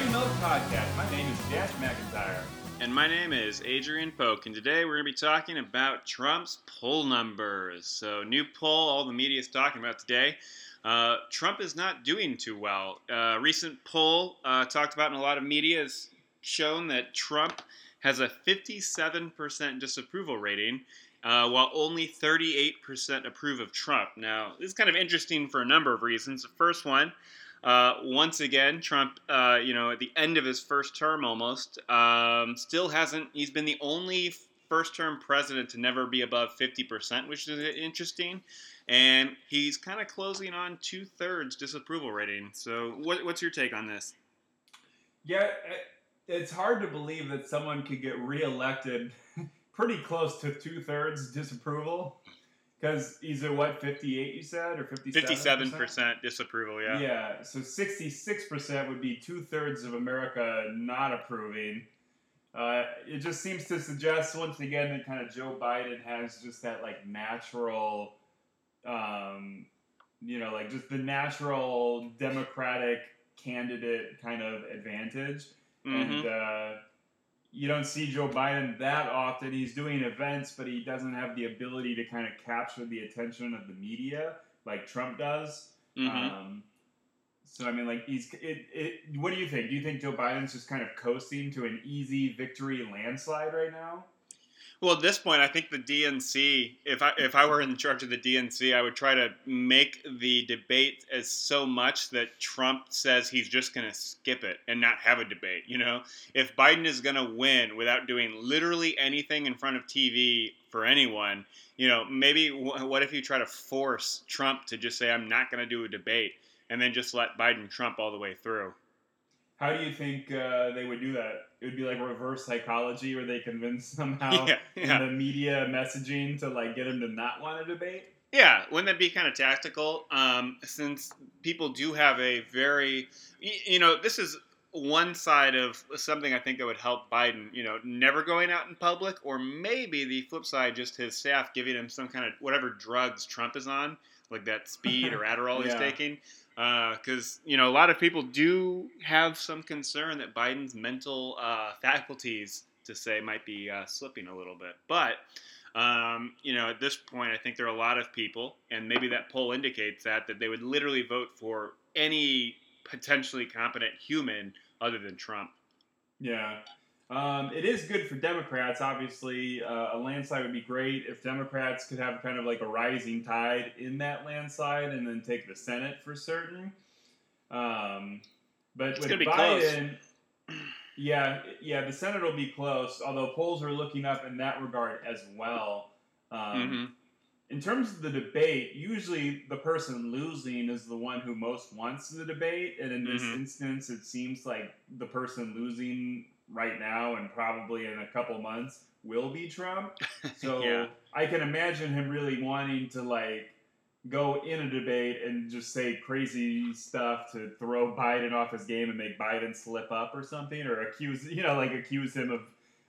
Gray Milk Podcast. My name is Dash McIntyre. And my name is Adrian Polk, and today we're going to be talking about Trump's poll numbers. So, new poll all the media is talking about today. Uh, Trump is not doing too well. Uh, recent poll uh, talked about in a lot of media has shown that Trump has a 57% disapproval rating, uh, while only 38% approve of Trump. Now, this is kind of interesting for a number of reasons. The first one, uh, once again, Trump, uh, you know, at the end of his first term almost, um, still hasn't, he's been the only first term president to never be above 50%, which is interesting. And he's kind of closing on two thirds disapproval rating. So, what, what's your take on this? Yeah, it's hard to believe that someone could get reelected pretty close to two thirds disapproval. Because he's at what, 58 you said? Or 57 57% disapproval, yeah. Yeah, so 66% would be two thirds of America not approving. Uh, it just seems to suggest, once again, that kind of Joe Biden has just that, like, natural, um, you know, like just the natural Democratic candidate kind of advantage. Mm-hmm. And, uh, you don't see Joe Biden that often. He's doing events, but he doesn't have the ability to kind of capture the attention of the media like Trump does. Mm-hmm. Um, so I mean, like he's it, it. What do you think? Do you think Joe Biden's just kind of coasting to an easy victory landslide right now? Well, at this point, I think the DNC, if I if I were in charge of the DNC, I would try to make the debate as so much that Trump says he's just going to skip it and not have a debate. You know, if Biden is going to win without doing literally anything in front of TV for anyone, you know, maybe what if you try to force Trump to just say I'm not going to do a debate and then just let Biden Trump all the way through? How do you think uh, they would do that? It would be like reverse psychology, where they convince somehow yeah, yeah. in the media messaging to like get him to not want to debate. Yeah, wouldn't that be kind of tactical? Um, since people do have a very, you know, this is one side of something I think that would help Biden, you know, never going out in public, or maybe the flip side, just his staff giving him some kind of whatever drugs Trump is on, like that speed or Adderall yeah. he's taking because uh, you know a lot of people do have some concern that Biden's mental uh, faculties, to say, might be uh, slipping a little bit. But um, you know, at this point, I think there are a lot of people, and maybe that poll indicates that that they would literally vote for any potentially competent human other than Trump. Yeah, um, it is good for Democrats. Obviously, uh, a landslide would be great if Democrats could have kind of like a rising tide in that landslide and then take the Senate for certain. Um, but it's with Biden, yeah, yeah, the Senate will be close. Although polls are looking up in that regard as well. Um, mm-hmm. In terms of the debate, usually the person losing is the one who most wants the debate, and in this mm-hmm. instance, it seems like the person losing right now and probably in a couple months will be Trump. So yeah. I can imagine him really wanting to like go in a debate and just say crazy stuff to throw Biden off his game and make Biden slip up or something, or accuse you know like accuse him of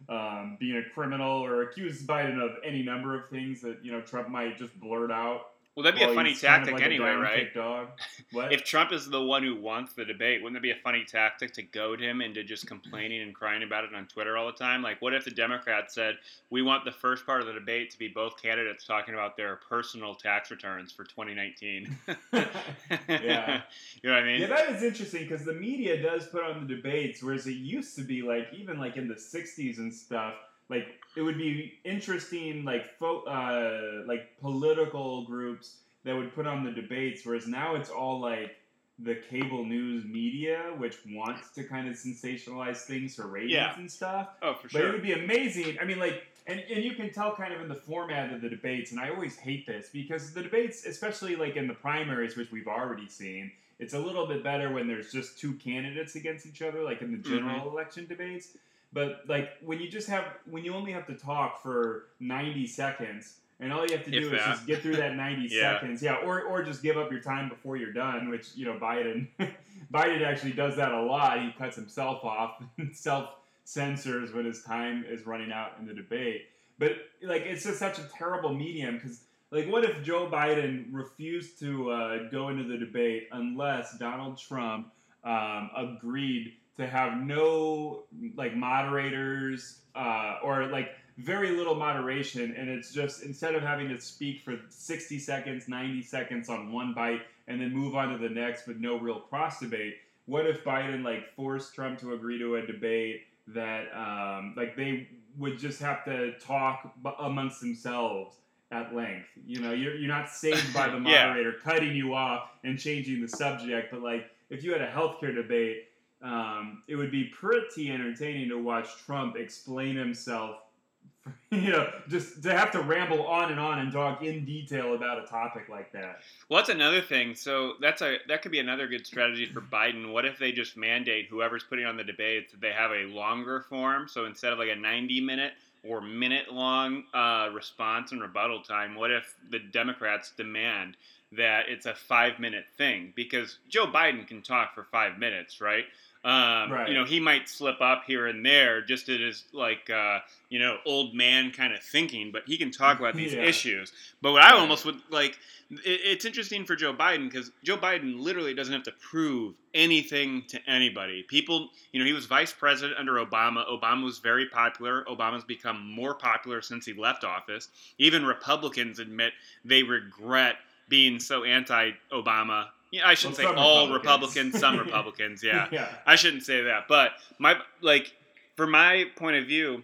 um, being a criminal or accuse Biden of any number of things that you know Trump might just blurt out well, that'd be well, a funny tactic kind of like anyway, right? Dog. What? If Trump is the one who wants the debate, wouldn't that be a funny tactic to goad him into just complaining and crying about it on Twitter all the time? Like, what if the Democrats said, we want the first part of the debate to be both candidates talking about their personal tax returns for 2019? yeah. you know what I mean? Yeah, that is interesting because the media does put on the debates, whereas it used to be like, even like in the 60s and stuff, like it would be interesting like fo- uh, like political groups that would put on the debates whereas now it's all like the cable news media which wants to kind of sensationalize things for ratings yeah. and stuff oh for sure but it would be amazing i mean like and, and you can tell kind of in the format of the debates and i always hate this because the debates especially like in the primaries which we've already seen it's a little bit better when there's just two candidates against each other like in the general mm-hmm. election debates but like when you just have when you only have to talk for 90 seconds and all you have to do if is that. just get through that 90 yeah. seconds. Yeah, or or just give up your time before you're done, which, you know, Biden Biden actually does that a lot. He cuts himself off, self censors when his time is running out in the debate. But like it's just such a terrible medium cuz like what if Joe Biden refused to uh, go into the debate unless Donald Trump um, agreed to have no like moderators uh, or like very little moderation, and it's just instead of having to speak for 60 seconds, 90 seconds on one bite, and then move on to the next with no real cross debate. What if Biden like forced Trump to agree to a debate that um, like they would just have to talk amongst themselves at length. You know, you're, you're not saved by the moderator yeah. cutting you off and changing the subject, but like if you had a healthcare debate, um, it would be pretty entertaining to watch Trump explain himself. You know, just to have to ramble on and on and talk in detail about a topic like that. Well, that's another thing. So that's a that could be another good strategy for Biden. What if they just mandate whoever's putting on the debates that they have a longer form? So instead of like a ninety minute, or minute long uh, response and rebuttal time, what if the Democrats demand that it's a five minute thing? Because Joe Biden can talk for five minutes, right? Um, right. You know, he might slip up here and there just at his like uh, you know old man kind of thinking, but he can talk about these yeah. issues. But what I almost would like, it, it's interesting for Joe Biden because Joe Biden literally doesn't have to prove anything to anybody. People, you know, he was vice president under Obama. Obama was very popular. Obama's become more popular since he left office. Even Republicans admit they regret being so anti-Obama yeah, I shouldn't well, say all Republicans. Republicans some Republicans. Yeah. yeah, I shouldn't say that. But my like, from my point of view,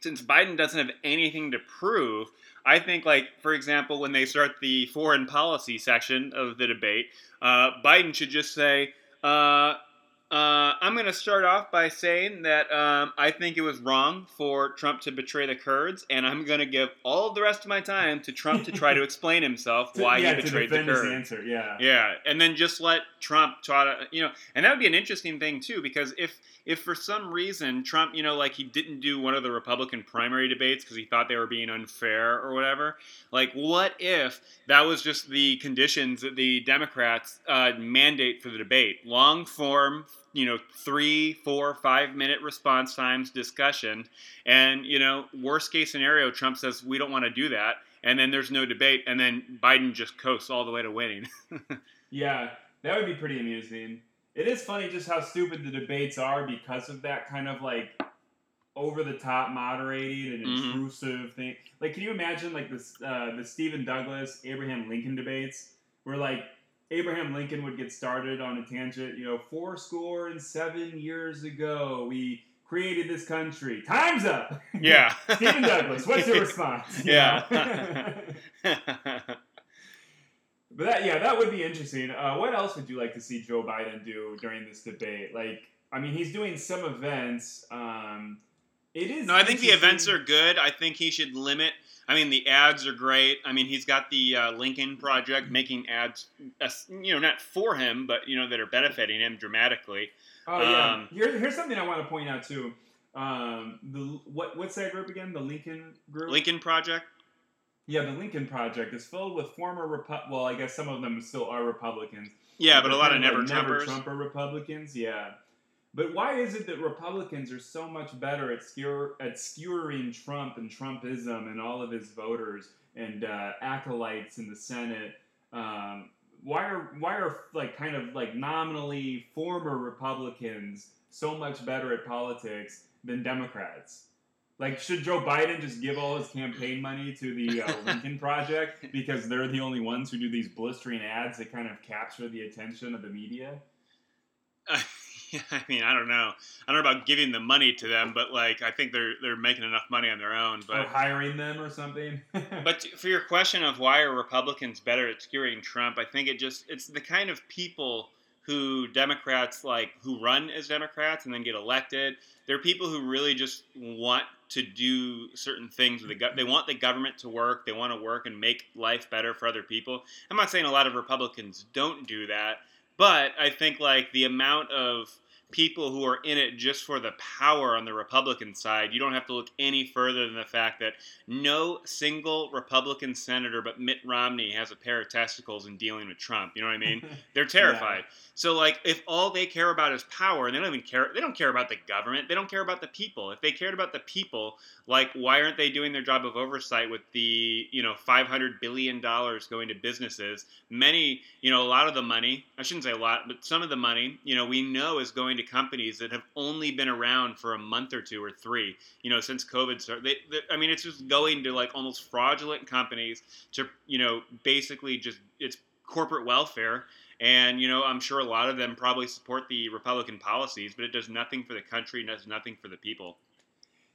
since Biden doesn't have anything to prove, I think like for example, when they start the foreign policy section of the debate, uh, Biden should just say. Uh, uh, I'm going to start off by saying that um, I think it was wrong for Trump to betray the Kurds, and I'm going to give all the rest of my time to Trump to try to explain himself why yeah, he betrayed the Kurds. Answer, yeah, yeah, and then just let Trump try to, you know, and that would be an interesting thing too, because if if for some reason Trump, you know, like he didn't do one of the Republican primary debates because he thought they were being unfair or whatever, like what if that was just the conditions that the Democrats uh, mandate for the debate? Long form, you know, three, four, five minute response times discussion. And, you know, worst case scenario, Trump says, we don't want to do that. And then there's no debate. And then Biden just coasts all the way to winning. yeah, that would be pretty amusing it is funny just how stupid the debates are because of that kind of like over the top moderating and mm-hmm. intrusive thing. Like, can you imagine like this uh, the Stephen Douglas Abraham Lincoln debates where like Abraham Lincoln would get started on a tangent. You know, four score and seven years ago, we created this country. Time's up. Yeah. Stephen Douglas, what's your response? You yeah. But that, yeah, that would be interesting. Uh, what else would you like to see Joe Biden do during this debate? Like, I mean, he's doing some events. Um, it is. No, I think the events are good. I think he should limit. I mean, the ads are great. I mean, he's got the uh, Lincoln Project making ads, uh, you know, not for him, but you know, that are benefiting him dramatically. Oh yeah. Um, Here, here's something I want to point out too. Um, the what what's that group again? The Lincoln group. Lincoln Project. Yeah, the Lincoln Project is filled with former Repu- well, I guess some of them still are Republicans. Yeah, but, a lot of never like Never Trumper Republicans. Yeah. But why is it that Republicans are so much better at, skewer, at skewering Trump and Trumpism and all of his voters and uh, acolytes in the Senate? Um, why are why are like kind of like nominally former Republicans so much better at politics than Democrats? Like, should Joe Biden just give all his campaign money to the uh, Lincoln Project because they're the only ones who do these blistering ads that kind of capture the attention of the media? Yeah, I mean, I don't know. I don't know about giving the money to them, but like, I think they're they're making enough money on their own. Oh, but or hiring them or something. but for your question of why are Republicans better at skewering Trump, I think it just it's the kind of people who Democrats like who run as Democrats and then get elected. They're people who really just want to do certain things with the go- they want the government to work. They want to work and make life better for other people. I'm not saying a lot of Republicans don't do that, but I think like the amount of people who are in it just for the power on the Republican side, you don't have to look any further than the fact that no single Republican senator but Mitt Romney has a pair of testicles in dealing with Trump. You know what I mean? They're terrified. yeah. So like if all they care about is power and they don't even care they don't care about the government, they don't care about the people. If they cared about the people, like why aren't they doing their job of oversight with the, you know, 500 billion dollars going to businesses? Many, you know, a lot of the money, I shouldn't say a lot, but some of the money, you know, we know is going to companies that have only been around for a month or two or three, you know, since COVID started. They, they, I mean, it's just going to like almost fraudulent companies to, you know, basically just it's corporate welfare. And you know, I'm sure a lot of them probably support the Republican policies, but it does nothing for the country, and does nothing for the people.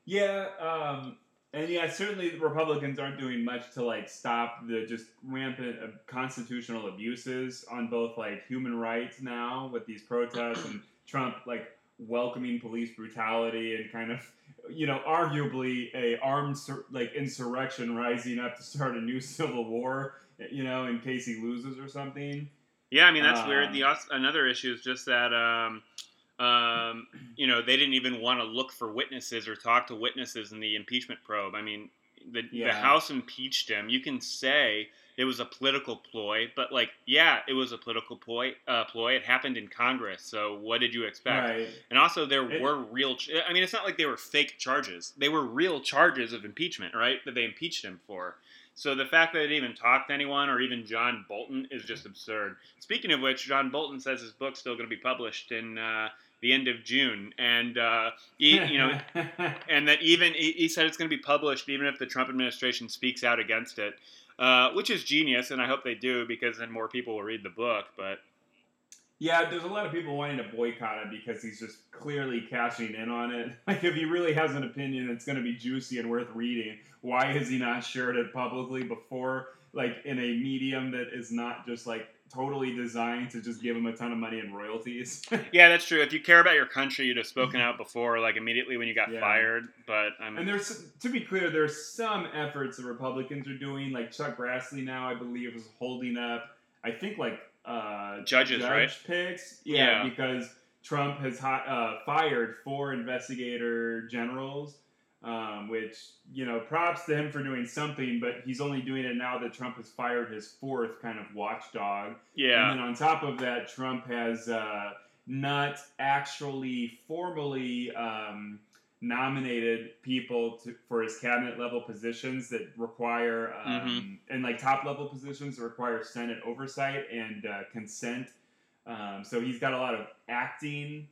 Yeah, um, and yeah, certainly the Republicans aren't doing much to like stop the just rampant constitutional abuses on both like human rights now with these protests and Trump like welcoming police brutality and kind of you know arguably a armed like insurrection rising up to start a new civil war you know in case he loses or something yeah, I mean that's um, weird. The another issue is just that um, um, you know they didn't even want to look for witnesses or talk to witnesses in the impeachment probe. I mean, the, yeah. the House impeached him. You can say it was a political ploy, but like, yeah, it was a political ploy. Uh, ploy. It happened in Congress. So what did you expect? Right. And also, there it, were real. Ch- I mean, it's not like they were fake charges. They were real charges of impeachment, right? That they impeached him for. So the fact that it even talked to anyone or even John Bolton is just absurd. Speaking of which, John Bolton says his book's still going to be published in uh, the end of June, and uh, he, you know, and that even he, he, said it's going to be published even if the Trump administration speaks out against it, uh, which is genius, and I hope they do because then more people will read the book. But yeah, there's a lot of people wanting to boycott it because he's just clearly cashing in on it. Like, if he really has an opinion that's going to be juicy and worth reading, why has he not shared it publicly before, like, in a medium that is not just, like, totally designed to just give him a ton of money in royalties? yeah, that's true. If you care about your country, you'd have spoken out before, like, immediately when you got yeah. fired. But I'm... And there's, to be clear, there's some efforts the Republicans are doing. Like, Chuck Grassley now, I believe, is holding up, I think, like, uh, judges, judge right? Picks, yeah, yeah, because Trump has uh, fired four investigator generals, um, which you know, props to him for doing something. But he's only doing it now that Trump has fired his fourth kind of watchdog. Yeah, and then on top of that, Trump has uh, not actually formally. Um, nominated people to, for his cabinet level positions that require um, mm-hmm. and like top level positions that require Senate oversight and uh, consent. Um, so he's got a lot of acting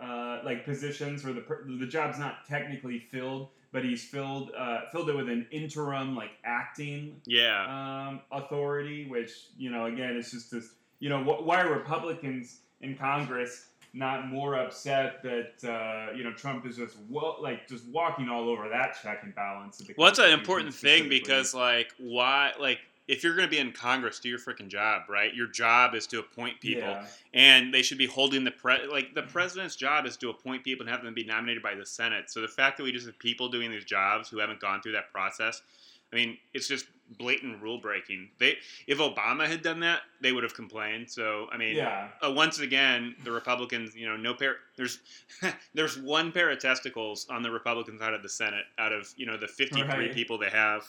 uh, like positions where the the job's not technically filled, but he's filled uh, filled it with an interim like acting yeah um, authority, which you know again it's just this you know wh- why Republicans in Congress not more upset that uh, you know Trump is just well, like just walking all over that check and balance. well, that's an important thing because like why like if you're going to be in Congress, do your freaking job, right? Your job is to appoint people, yeah. and they should be holding the pre like the president's job is to appoint people and have them be nominated by the Senate. So the fact that we just have people doing these jobs who haven't gone through that process, I mean, it's just blatant rule breaking. They if Obama had done that, they would have complained. So I mean, yeah. Uh, once again, the Republicans, you know, no pair. There's there's one pair of testicles on the Republican side of the Senate out of you know the 53 right. people they have.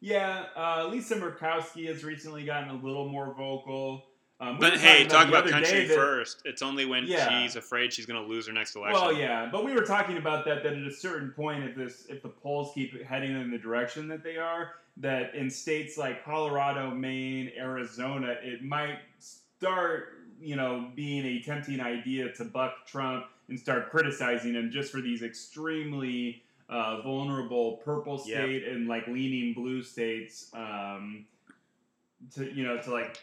Yeah, uh, Lisa Murkowski has recently gotten a little more vocal. Um, but hey, talk about country that, first. It's only when yeah. she's afraid she's going to lose her next election. Well, yeah, but we were talking about that. That at a certain point, if this, if the polls keep heading in the direction that they are, that in states like Colorado, Maine, Arizona, it might start, you know, being a tempting idea to buck Trump and start criticizing him just for these extremely uh, vulnerable purple state yep. and like leaning blue states. Um, to you know, to like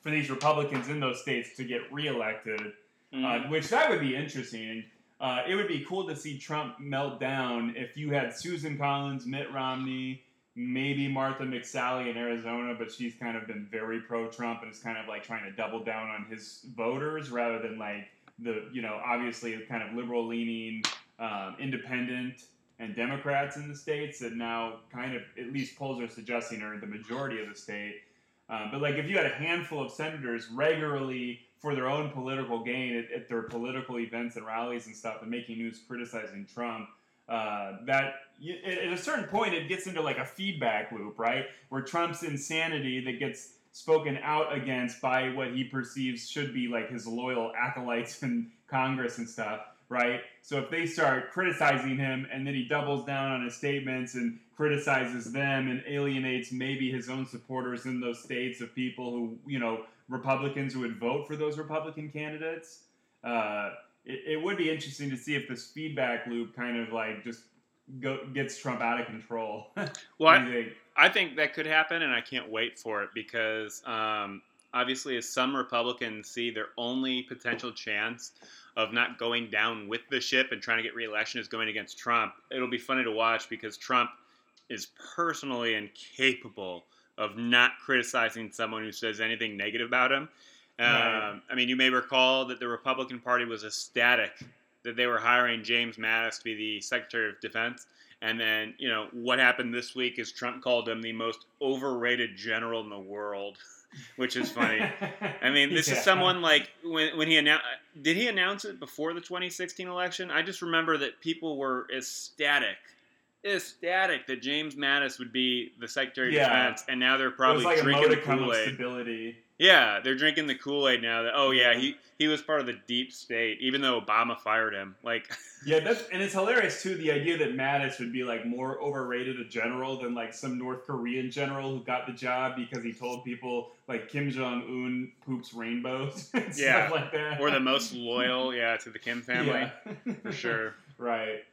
for these Republicans in those states to get reelected, mm. uh, which that would be interesting. Uh, it would be cool to see Trump melt down if you had Susan Collins, Mitt Romney, maybe Martha McSally in Arizona, but she's kind of been very pro-Trump and is kind of like trying to double down on his voters rather than like the you know obviously kind of liberal leaning um, independent and Democrats in the states that now kind of at least polls are suggesting are the majority of the state. Um, but like if you had a handful of senators regularly for their own political gain at, at their political events and rallies and stuff and making news criticizing Trump, uh, that at a certain point it gets into like a feedback loop, right? Where Trump's insanity that gets spoken out against by what he perceives should be like his loyal acolytes in Congress and stuff, right? So if they start criticizing him and then he doubles down on his statements and criticizes them and alienates maybe his own supporters in those states of people who, you know, Republicans who would vote for those Republican candidates, uh, it, it would be interesting to see if this feedback loop kind of like just go, gets Trump out of control. well, I, think? I think that could happen, and I can't wait for it because um, obviously, as some Republicans see their only potential chance of not going down with the ship and trying to get reelection is going against Trump, it'll be funny to watch because Trump is personally incapable of not criticizing someone who says anything negative about him. Right. Um, I mean, you may recall that the Republican Party was ecstatic that they were hiring James Mattis to be the Secretary of Defense. And then, you know, what happened this week is Trump called him the most overrated general in the world, which is funny. I mean, this yeah. is someone like when, when he announced, did he announce it before the 2016 election? I just remember that people were ecstatic ecstatic that James Mattis would be the Secretary of. Defense, and now they're probably like drinking the Kool Aid. Yeah, they're drinking the Kool Aid now. That oh yeah, he he was part of the deep state, even though Obama fired him. Like yeah, that's and it's hilarious too. The idea that Mattis would be like more overrated a general than like some North Korean general who got the job because he told people like Kim Jong Un poops rainbows. yeah, like that. Or the most loyal, yeah, to the Kim family yeah. for sure. Right.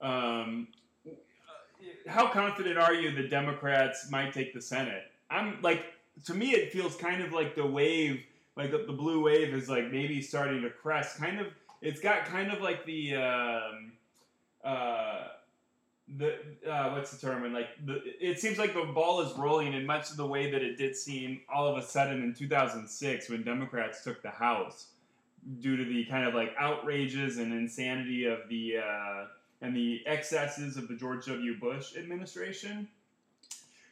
Um, how confident are you the Democrats might take the Senate? I'm like, to me, it feels kind of like the wave, like the, the blue wave is like maybe starting to crest. Kind of, it's got kind of like the, um, uh, the uh, what's the term? And like the, it seems like the ball is rolling in much of the way that it did seem all of a sudden in 2006 when Democrats took the House, due to the kind of like outrages and insanity of the. Uh, and the excesses of the George W. Bush administration.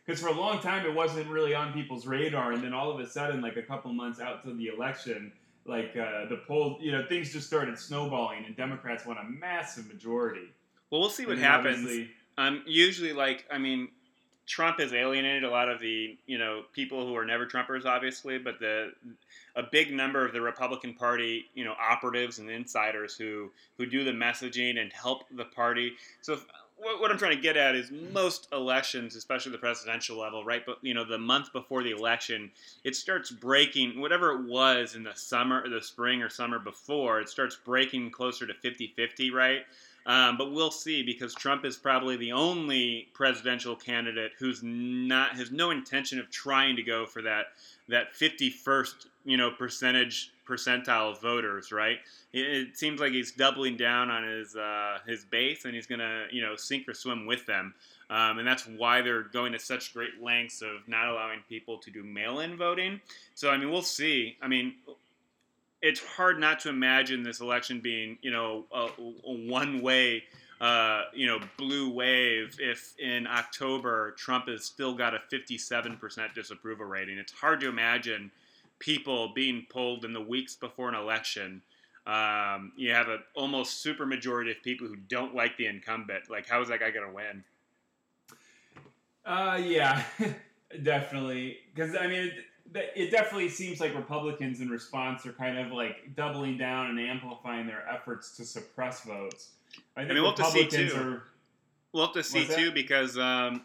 Because for a long time it wasn't really on people's radar, and then all of a sudden, like a couple months out to the election, like uh, the poll, you know, things just started snowballing, and Democrats won a massive majority. Well, we'll see what happens. Um, usually, like, I mean, Trump has alienated a lot of the you know people who are never Trumpers, obviously, but the a big number of the Republican Party you know operatives and insiders who who do the messaging and help the party. So if, what, what I'm trying to get at is most elections, especially the presidential level, right? But you know the month before the election, it starts breaking whatever it was in the summer, or the spring or summer before. It starts breaking closer to 50-50, right? Um, but we'll see because Trump is probably the only presidential candidate who's not has no intention of trying to go for that that 51st you know percentage percentile of voters. Right? It, it seems like he's doubling down on his uh, his base and he's gonna you know sink or swim with them. Um, and that's why they're going to such great lengths of not allowing people to do mail-in voting. So I mean, we'll see. I mean, it's hard not to imagine this election being, you know, a, a one-way, uh, you know, blue wave. If in October Trump has still got a 57% disapproval rating, it's hard to imagine people being polled in the weeks before an election. Um, you have an almost super majority of people who don't like the incumbent. Like, how is that guy going to win? Uh, yeah, definitely. Because I mean, it definitely seems like Republicans, in response, are kind of like doubling down and amplifying their efforts to suppress votes. I, think I mean, we'll have to see too. Are, we'll have to see too because um,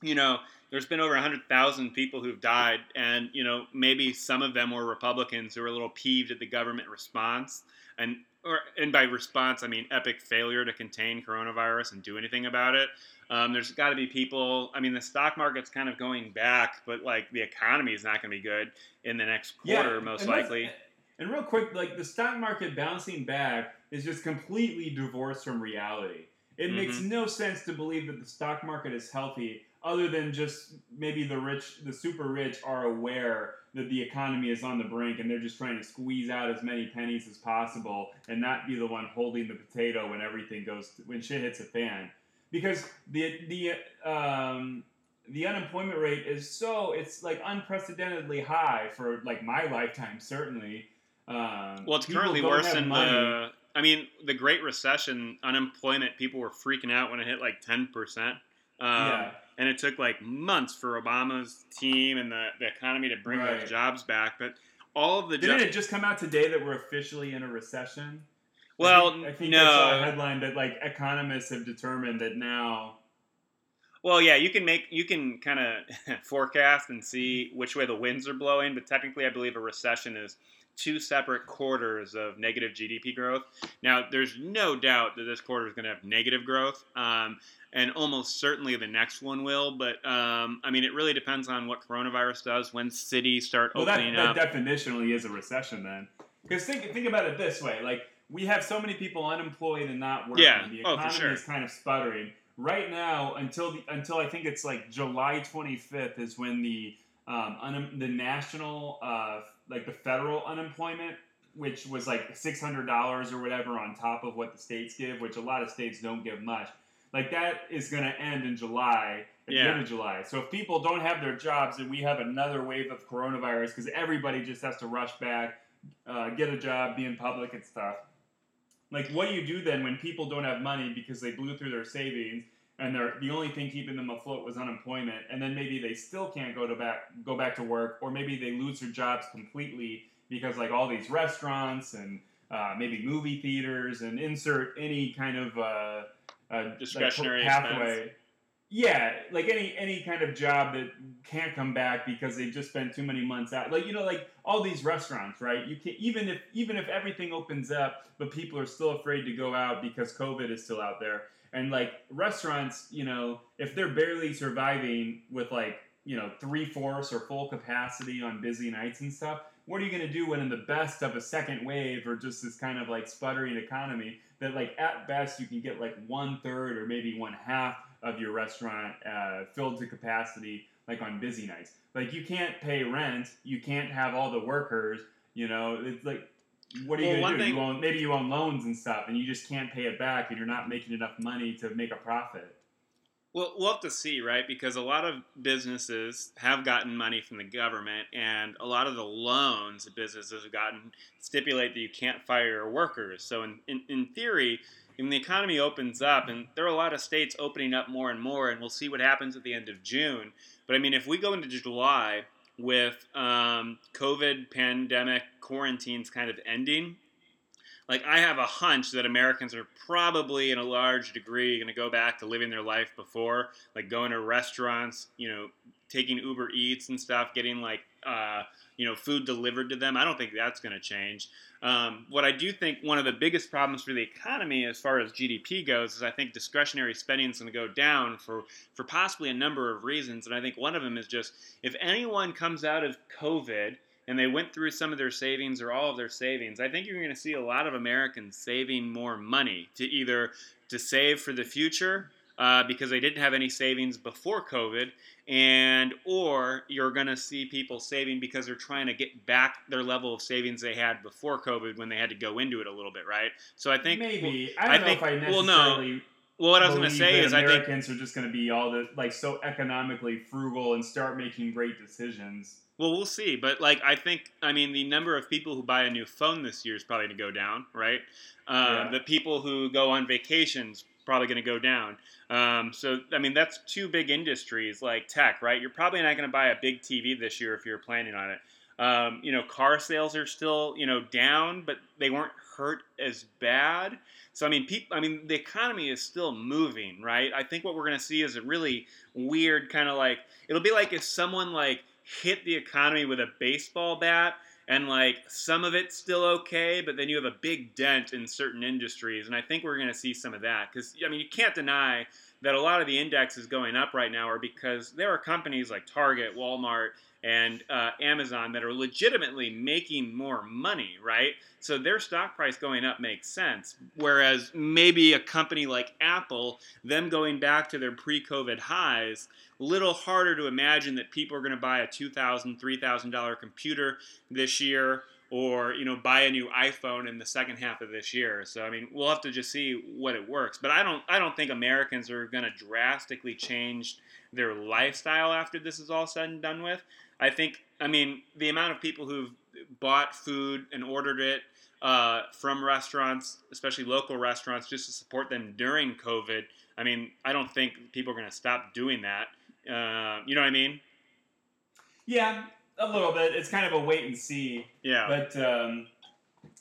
you know there's been over hundred thousand people who've died, and you know maybe some of them were Republicans who were a little peeved at the government response, and or and by response I mean epic failure to contain coronavirus and do anything about it. Um, there's got to be people. I mean, the stock market's kind of going back, but like the economy is not going to be good in the next quarter, yeah, most and likely. And real quick, like the stock market bouncing back is just completely divorced from reality. It mm-hmm. makes no sense to believe that the stock market is healthy, other than just maybe the rich, the super rich, are aware that the economy is on the brink and they're just trying to squeeze out as many pennies as possible and not be the one holding the potato when everything goes when shit hits a fan because the the um, the unemployment rate is so it's like unprecedentedly high for like my lifetime certainly. Um, well, it's currently worse than money. the. I mean, the Great Recession, unemployment, people were freaking out when it hit like ten percent. Um, yeah. And it took like months for Obama's team and the, the economy to bring right. those jobs back. But all of the didn't jo- it just come out today that we're officially in a recession? Well, I think, I think no. I saw a headline that like economists have determined that now. Well, yeah, you can make you can kind of forecast and see which way the winds are blowing, but technically, I believe a recession is two separate quarters of negative GDP growth. Now, there's no doubt that this quarter is going to have negative growth, um, and almost certainly the next one will. But um, I mean, it really depends on what coronavirus does when cities start well, opening that, up. that definitionally is a recession then. Because think think about it this way: like we have so many people unemployed and not working. Yeah. The Oh, for economy sure. is kind of sputtering right now. Until the until I think it's like July 25th is when the um, un, the national uh, like the federal unemployment, which was like six hundred dollars or whatever on top of what the states give, which a lot of states don't give much. Like that is going to end in July. At Yeah. the end of July. So if people don't have their jobs and we have another wave of coronavirus because everybody just has to rush back, uh, get a job, be in public and stuff. Like, what do you do then when people don't have money because they blew through their savings and they're, the only thing keeping them afloat was unemployment, and then maybe they still can't go to back go back to work, or maybe they lose their jobs completely because like all these restaurants and uh, maybe movie theaters and insert any kind of uh, uh, like, Discretionary pathway. expense. Yeah, like any any kind of job that can't come back because they've just spent too many months out. Like you know, like all these restaurants, right? You can even if even if everything opens up, but people are still afraid to go out because COVID is still out there. And like restaurants, you know, if they're barely surviving with like you know three fourths or full capacity on busy nights and stuff, what are you going to do when in the best of a second wave or just this kind of like sputtering economy that like at best you can get like one third or maybe one half of your restaurant uh, filled to capacity like on busy nights like you can't pay rent you can't have all the workers you know it's like what are you Well, going to do you own, maybe you own loans and stuff and you just can't pay it back and you're not making enough money to make a profit Well, we'll have to see, right? Because a lot of businesses have gotten money from the government, and a lot of the loans that businesses have gotten stipulate that you can't fire your workers. So, in, in, in theory, when the economy opens up, and there are a lot of states opening up more and more, and we'll see what happens at the end of June. But I mean, if we go into July with um, COVID pandemic quarantines kind of ending, like I have a hunch that Americans are probably in a large degree going to go back to living their life before, like going to restaurants, you know, taking Uber Eats and stuff, getting like uh, you know food delivered to them. I don't think that's going to change. Um, what I do think one of the biggest problems for the economy as far as GDP goes is I think discretionary spending is going to go down for for possibly a number of reasons, and I think one of them is just if anyone comes out of COVID and they went through some of their savings or all of their savings, I think you're going to see a lot of Americans saving more money to either to save for the future uh, because they didn't have any savings before COVID, and or you're going to see people saving because they're trying to get back their level of savings they had before COVID when they had to go into it a little bit, right? So I think maybe I i don't know think- if i necessarily. well, no, well, what I was going to say is I think americans are just going to be all the like so economically frugal and start making great decisions Well, we'll see. But like, I think, I mean, the number of people who buy a new phone this year is probably going to go down, right? Um, Yeah. The people who go on vacations probably going to go down. Um, so, I mean, that's two big industries like tech, right? You're probably not going to buy a big TV this year if you're planning on it. Um, you know, car sales are still, you know, down, but they weren't hurt as bad. So I mean, people. I mean, the economy is still moving, right? I think what we're going to see is a really weird kind of like it'll be like if someone like hit the economy with a baseball bat and like some of it's still okay but then you have a big dent in certain industries and i think we're going to see some of that because i mean you can't deny that a lot of the indexes going up right now are because there are companies like target walmart and uh, amazon that are legitimately making more money right? So their stock price going up makes sense. Whereas maybe a company like apple them going back to their pre-covid highs a little harder to imagine that people are going to buy a $2000 $3000 computer this year or you know buy a new iphone in the second half of this year. So i mean we'll have to just see what it works. But i don't i don't think americans are going to drastically change their lifestyle after this is all said and done with. I think i mean the amount of people who've bought food and ordered it uh, from restaurants especially local restaurants just to support them during covid i mean i don't think people are going to stop doing that. Uh, you know what I mean? Yeah, a little bit. It's kind of a wait and see. Yeah. But um,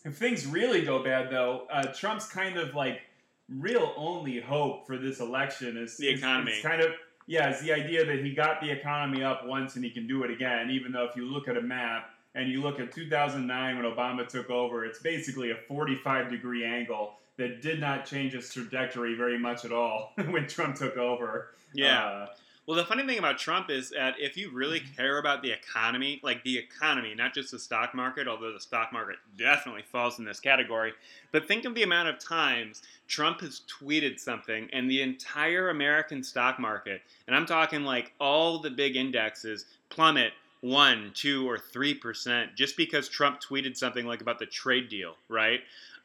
if things really go bad, though, uh, Trump's kind of like real only hope for this election is The is- economy. is kind of yeah, it's the idea that he got the economy up once and he can do it again. Even though if you look at a map and you look at 2009 when Obama took over, it's basically a 45 degree angle that did not change its trajectory very much at all when Trump took over. Yeah. Uh, Well, the funny thing about Trump is that if you really care about the economy, like the economy, not just the stock market, although the stock market definitely falls in this category, but think of the amount of times Trump has tweeted something and the entire American stock market, and I'm talking like all the big indexes, plummet one, two, or three percent just because Trump tweeted something like about the trade deal, right?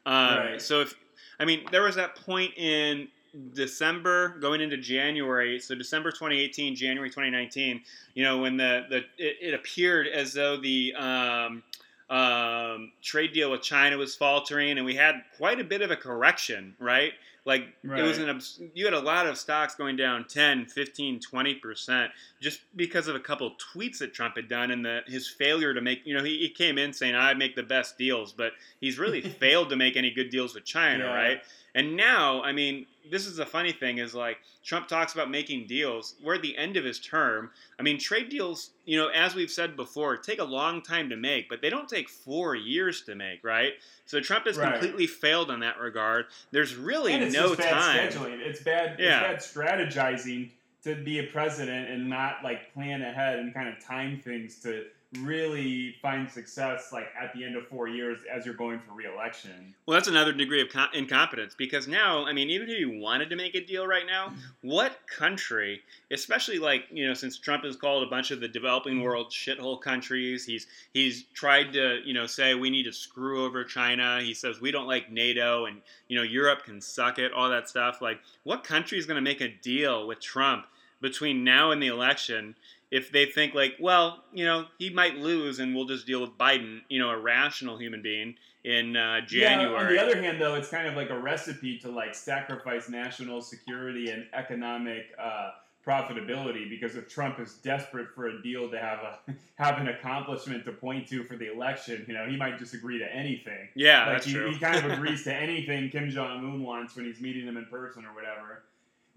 Um, Right. So if I mean, there was that point in December going into January, so December 2018, January 2019, you know, when the, the it, it appeared as though the um, um, trade deal with China was faltering, and we had quite a bit of a correction, right? Like it was an you had a lot of stocks going down 10, 15, 20% just because of a couple tweets that Trump had done and the, his failure to make, you know, he, he came in saying I make the best deals, but he's really failed to make any good deals with China, Yeah. right? And now, I mean, this is the funny thing is like Trump talks about making deals. We're at the end of his term. I mean, trade deals, you know, as we've said before, take a long time to make, but they don't take four years to make, right? So Trump has Right. completely failed in that regard. There's really and it's no bad time. scheduling. It's bad. Yeah. It's bad strategizing to be a president and not like plan ahead and kind of time things to really find success like at the end of four years as you're going for reelection. Well, that's another degree of co- incompetence because now, I mean, even if you wanted to make a deal right now, what country, especially like you know, since Trump has called a bunch of the developing mm-hmm. world shithole countries, he's he's tried to you know say we need to screw over China. He says we don't like NATO and you know Europe can suck it, all that stuff. Like, what country is going to make a deal with Trump between now and the election? If they think like, well, you know, he might lose, and we'll just deal with Biden, you know, a rational human being in uh, January. Yeah, on the other hand, though, it's kind of like a recipe to like sacrifice national security and economic uh, profitability because if Trump is desperate for a deal to have a have an accomplishment to point to for the election, you know, he might just agree to anything. Yeah, like that's he, true. he kind of agrees to anything Kim Jong Un wants when he's meeting him in person or whatever.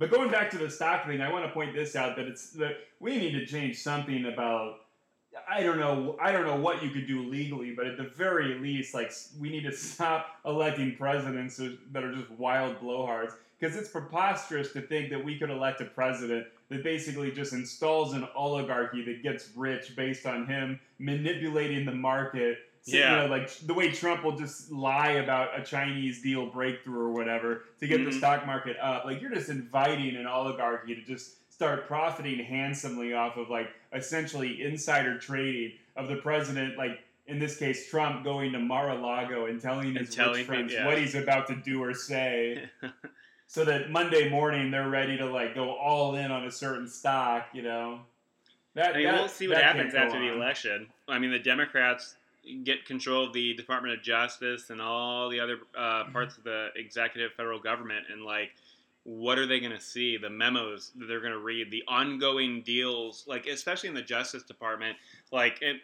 But going back to the stock thing, I want to point this out that it's that we need to change something about. I don't know. I don't know what you could do legally, but at the very least, like we need to stop electing presidents that are just wild blowhards. Because it's preposterous to think that we could elect a president that basically just installs an oligarchy that gets rich based on him manipulating the market so, Yeah. You know, like the way Trump will just lie about a Chinese deal breakthrough or whatever to get the Mhm. stock market up. Like you're just inviting an oligarchy to just start profiting handsomely off of like essentially insider trading of the president, like in this case Trump going to Mar-a-Lago and telling his telling rich friends yeah. what he's about to do or say. so that Monday morning they're ready to like go all in on a certain stock, you know. That, I mean, that- we'll see what happens after the election. I mean, the Democrats get control of the Department of Justice and all the other uh, Mm-hmm. parts of the executive federal government, and like, what are they going to see? The memos that they're going to read, the ongoing deals, like especially in the Justice Department. Like, it,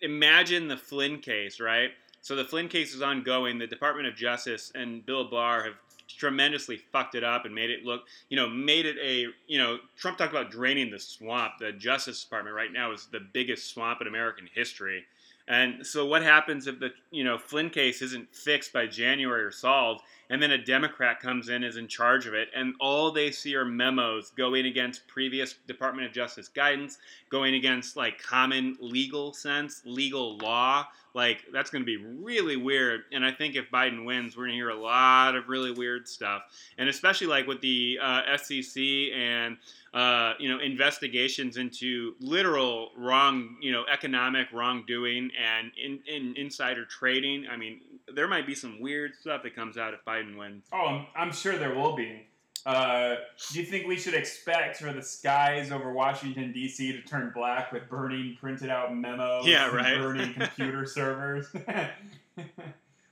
imagine the Flynn case, right? So the Flynn case is ongoing. The Department of Justice and Bill Barr have tremendously fucked it up and made it look, you know, made it a, you know, Trump talked about draining the swamp. The Justice Department right now is the biggest swamp in American history. And so what happens if the, you know, Flynn case isn't fixed by January or solved and then a Democrat comes in is in charge of it and all they see are memos going against previous Department of Justice guidance, going against like common legal sense, legal law, like that's going to be really weird. And I think if Biden wins, we're going to hear a lot of really weird stuff, and especially like with the uh, SEC and uh, you know investigations into literal wrong, you know, economic wrongdoing and in, in insider trading. I mean, there might be some weird stuff that comes out if Biden wins. Oh, I'm, I'm sure there will be. Uh, do you think we should expect for the skies over Washington D.C. to turn black with burning printed out memos? Yeah, and right. burning computer servers.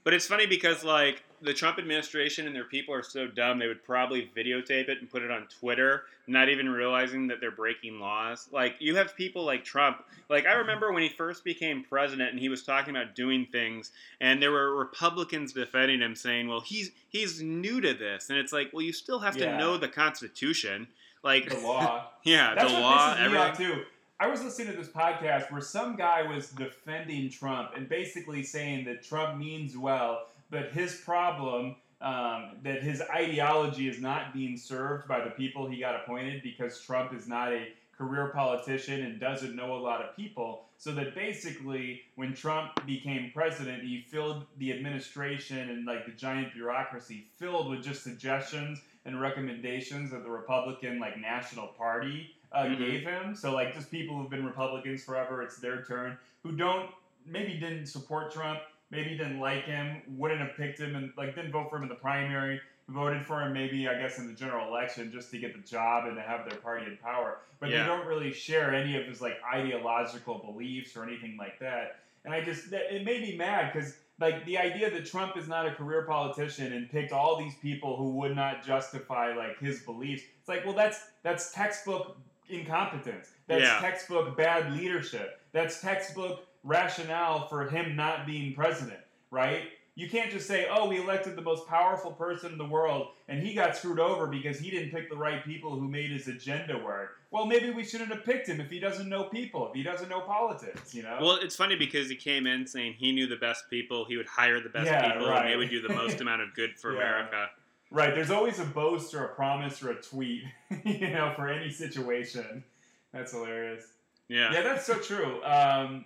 But it's funny because like the Trump administration and their people are so dumb they would probably videotape it and put it on Twitter, not even realizing that they're breaking laws. Like you have people like Trump. Like I remember when he first became president and he was talking about doing things and there were Republicans defending him saying, "Well, he's he's new to this." And it's like, "Well, you still have to know the Constitution." Like the law. yeah, That's the what law. pisses me Everything. too. I was listening to this podcast where some guy was defending Trump and basically saying that Trump means well, but his problem um, that his ideology is not being served by the people he got appointed because Trump is not a career politician and doesn't know a lot of people. So that basically, when Trump became president, he filled the administration and like the giant bureaucracy filled with just suggestions and recommendations that the Republican like National Party uh, Mhm. gave him. So like just people who've been Republicans forever, it's their turn. Who don't maybe didn't support Trump, maybe didn't like him, wouldn't have picked him, and like didn't vote for him in the primary. Voted for him maybe I guess in the general election just to get the job and to have their party in power, but Yeah. they don't really share any of his like ideological beliefs or anything like that. And I just that, it made me mad because like the idea that Trump is not a career politician and picked all these people who would not justify like his beliefs. It's like, well, that's that's textbook incompetence. That's Yeah. textbook bad leadership. That's textbook rationale for him not being president, right? You can't just say, "Oh, we elected the most powerful person in the world, and he got screwed over because he didn't pick the right people who made his agenda work." Well, maybe we shouldn't have picked him if he doesn't know people, if he doesn't know politics, you know? Well, it's funny because he came in saying he knew the best people, he would hire the best Yeah, people, and they would do the most amount of good for Yeah. America. Right. There's always a boast or a promise or a tweet, you know, for any situation. That's hilarious. Yeah. Yeah, that's so true. Um,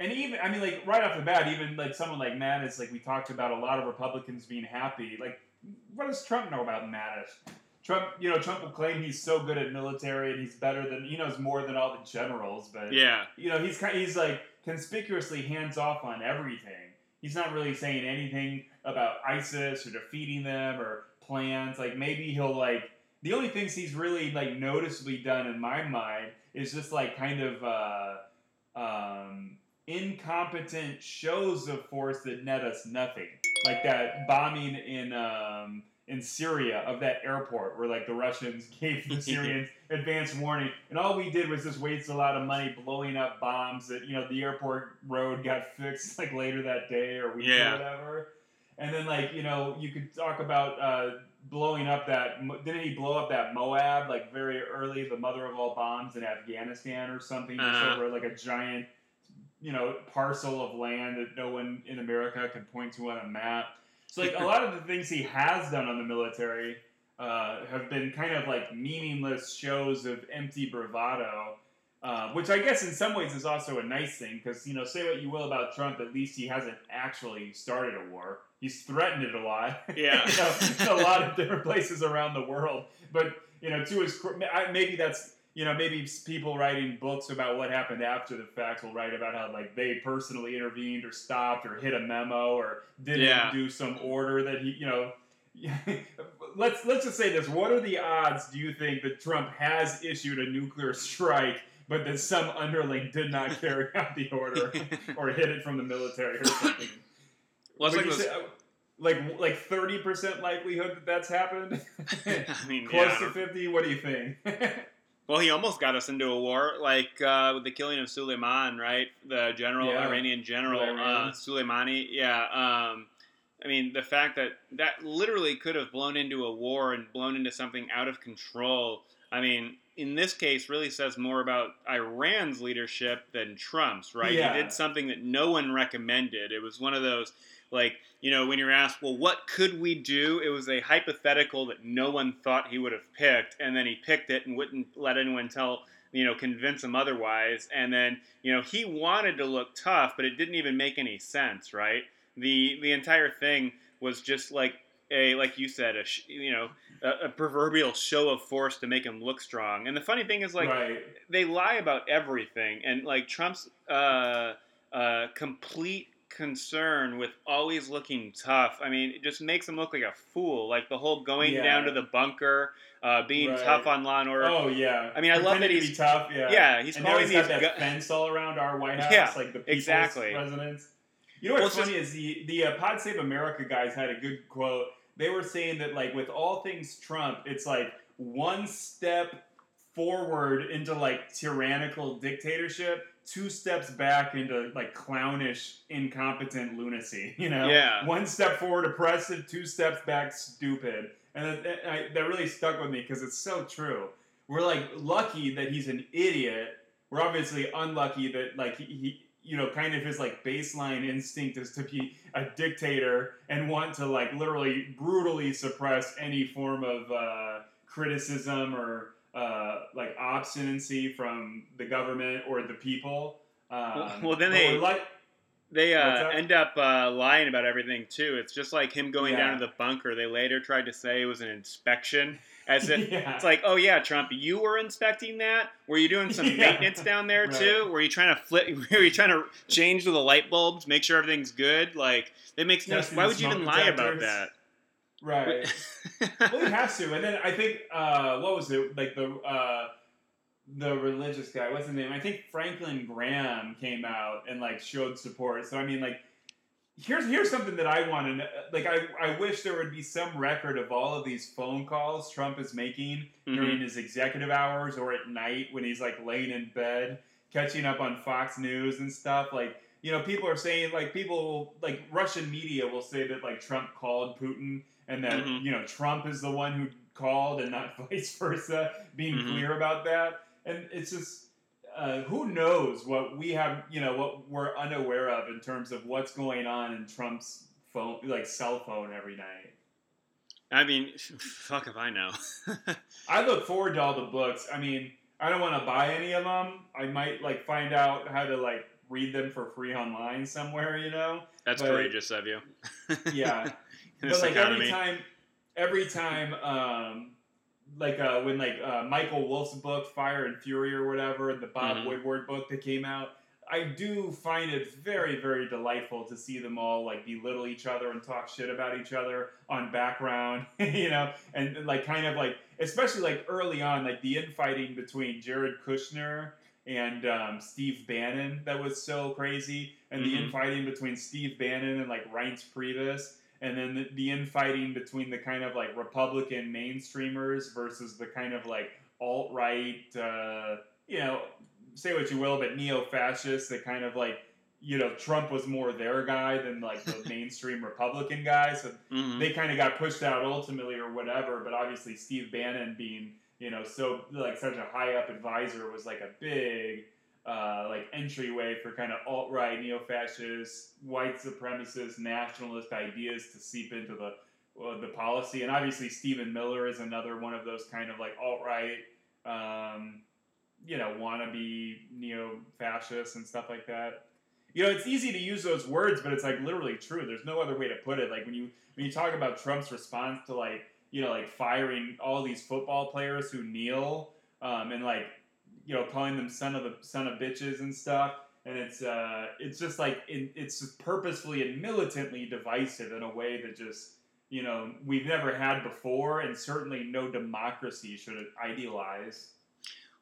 and even, I mean, like right off the bat, even like someone like Mattis, like we talked about, a lot of Republicans being happy. Like, what does Trump know about Mattis? Trump, you know, Trump will claim he's so good at military and he's better than he knows more than all the generals, but Yeah. you know, he's kind, he's like conspicuously hands off on everything. He's not really saying anything about ISIS or defeating them or plans. Like maybe he'll like the only things he's really like noticeably done in my mind is just like kind of uh, um, incompetent shows of force that net us nothing, like that bombing in. Um, in Syria of that airport where like the Russians gave the Syrians advance warning and all we did was just waste a lot of money blowing up bombs that you know the airport road got fixed like later that day or week Yeah. or whatever and then like you know you could talk about uh, blowing up that didn't he blow up that MOAB like very early the mother of all bombs in Afghanistan or something Uh-huh. over like a giant you know parcel of land that no one in America can point to on a map so like a lot of the things he has done on the military uh, have been kind of like meaningless shows of empty bravado, uh, which I guess in some ways is also a nice thing because you know say what you will about Trump, at least he hasn't actually started a war. He's threatened it a lot. Yeah. you know, a lot of different places around the world. But you know, to his maybe that's you know maybe people writing books about what happened after the fact will write about how like they personally intervened or stopped or hit a memo or didn't Yeah. do some order that he you know. let's let's just say this: What are the odds? Do you think that Trump has issued a nuclear strike, but that some underling did not carry out the order or hit it from the military or something? well, like say, uh, like like thirty percent likelihood that that's happened. I mean, Close yeah. to fifty. What do you think? Well, he almost got us into a war, like uh, with the killing of Suleiman, right? The general, Yeah. Iranian general, uh, Iranian. Soleimani. Yeah. Um, I mean, the fact that that literally could have blown into a war and blown into something out of control. I mean, in this case, really says more about Iran's leadership than Trump's, right? Yeah. He did something that no one recommended. It was one of those, like, you know, when you're asked, well, what could we do? It was a hypothetical that no one thought he would have picked, and then he picked it and wouldn't let anyone tell, you know, convince him otherwise. And then, you know, he wanted to look tough, but it didn't even make any sense, right? The the entire thing was just like a, like you said, a sh- you know, a, a proverbial show of force to make him look strong. And the funny thing is, like, right. they lie about everything, and like Trump's uh, uh, complete concern with always looking tough. I mean, it just makes him look like a fool. Like the whole going Yeah. down to the bunker, uh, being Right. tough on Law and Order. Oh yeah. I mean, I love that Pretending to he's- be tough. Yeah. yeah, he's and now calling he's got that gu- fence all around our White House, Yeah, like the people's exactly. residence. You know what's Well, funny is the the uh, Pod Save America guys had a good quote. They were saying that like with all things Trump, it's like one step forward into like tyrannical dictatorship, two steps back into like clownish, incompetent lunacy. You know, Yeah. one step forward, oppressive, two steps back, stupid. And that, that, I, that really stuck with me because it's so true. we're like lucky that he's an idiot. We're obviously unlucky that like he, he you know, kind of his like baseline instinct is to be a dictator and want to like literally brutally suppress any form of uh, criticism or uh, like obstinacy from the government or the people. Um, well, then they like they uh, end up uh, lying about everything too. It's just like him going yeah. down to the bunker. They later tried to say it was an inspection, as if yeah. it's like, oh yeah, Trump, you were inspecting that. Were you doing some yeah. maintenance down there right. too? Were you trying to flip? Were you trying to change the light bulbs, make sure everything's good? Like it makes no. Why would you even lie about that? Right. well, he has to. And then I think uh, what was it like the uh, the religious guy? What's his name? I think Franklin Graham came out and like showed support. So I mean, like here's here's something that I want to know. Like I I wish there would be some record of all of these phone calls Trump is making mm-hmm. during his executive hours or at night when he's like laying in bed catching up on Fox News and stuff. Like you know, people are saying like people like Russian media will say that like Trump called Putin and that mm-hmm. you know Trump is the one who called and not vice versa, being mm-hmm. clear about that. And it's just uh, who knows what we have, you know, what we're unaware of in terms of what's going on in Trump's phone, like cell phone every night. I mean, fuck if I know. I look forward to all the books. I mean, I don't want to buy any of them. I might like find out how to like read them for free online somewhere, you know. That's but, courageous of you. yeah, but like economy. every time, every time, um, like uh, when like uh, Michael Wolff's book Fire and Fury or whatever, and the Bob mm-hmm. Woodward book that came out. I do find it very, very delightful to see them all like belittle each other and talk shit about each other on background, you know, and like kind of like, especially like early on, like the infighting between Jared Kushner and um, Steve Bannon that was so crazy, and mm-hmm. the infighting between Steve Bannon and like Reince Priebus, and then the, the infighting between the kind of like Republican mainstreamers versus the kind of like alt right, uh, you know, say what you will, but neo fascists that kind of like, you know, Trump was more their guy than like the mainstream Republican guy. So mm-hmm. they kind of got pushed out ultimately or whatever. But obviously, Steve Bannon being, you know, so like such a high up advisor was like a big uh, like entryway for kind of alt right, neo fascist, white supremacist, nationalist ideas to seep into the uh, the policy. And obviously, Stephen Miller is another one of those kind of like alt right, um, you know, wannabe neo fascists and stuff like that. You know, it's easy to use those words, but it's like literally true. There's no other way to put it. Like when you when you talk about Trump's response to like you know like firing all these football players who kneel um, and like you know, calling them son of the son of bitches and stuff. And it's uh, it's just like it, it's purposefully and militantly divisive in a way that just you know we've never had before, and certainly no democracy should idealize.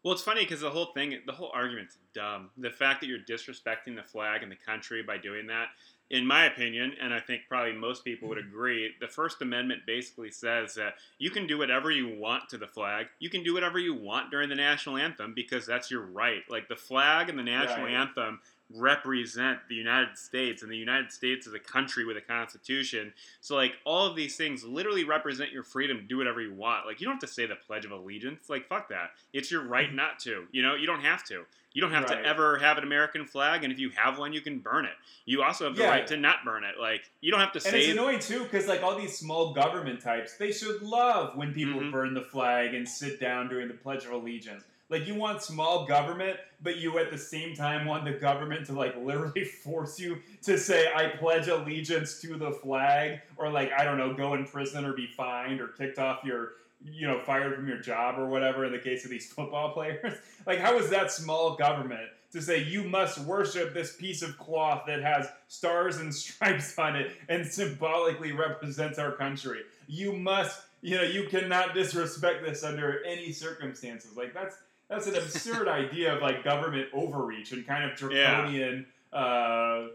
Well, it's funny because the whole thing, the whole argument's dumb. The fact that you're disrespecting the flag and the country by doing that, in my opinion, and I think probably most people would agree, the First Amendment basically says that you can do whatever you want to the flag. You can do whatever you want during the national anthem because that's your right. Like the flag and the national right. anthem represent the United States, and the United States is a country with a constitution. So, like, all of these things literally represent your freedom to do whatever you want. Like, you don't have to say the Pledge of Allegiance. Like, fuck that. It's your right mm-hmm. not to. You know, you don't have to. You don't have right. to ever have an American flag, and if you have one, you can burn it. You also have the yeah. right to not burn it. Like, you don't have to say. And it's annoying too, because like all these small government types, they should love when people mm-hmm. burn the flag and sit down during the Pledge of Allegiance like you want small government, but you at the same time want the government to like literally force you to say I pledge allegiance to the flag or like I don't know, go in prison or be fined or kicked off your you know, fired from your job or whatever in the case of these football players. like how is that small government to say you must worship this piece of cloth that has stars and stripes on it and symbolically represents our country. You must, you know, you cannot disrespect this under any circumstances. Like that's that's an absurd idea of like government overreach and kind of draconian, yeah. uh,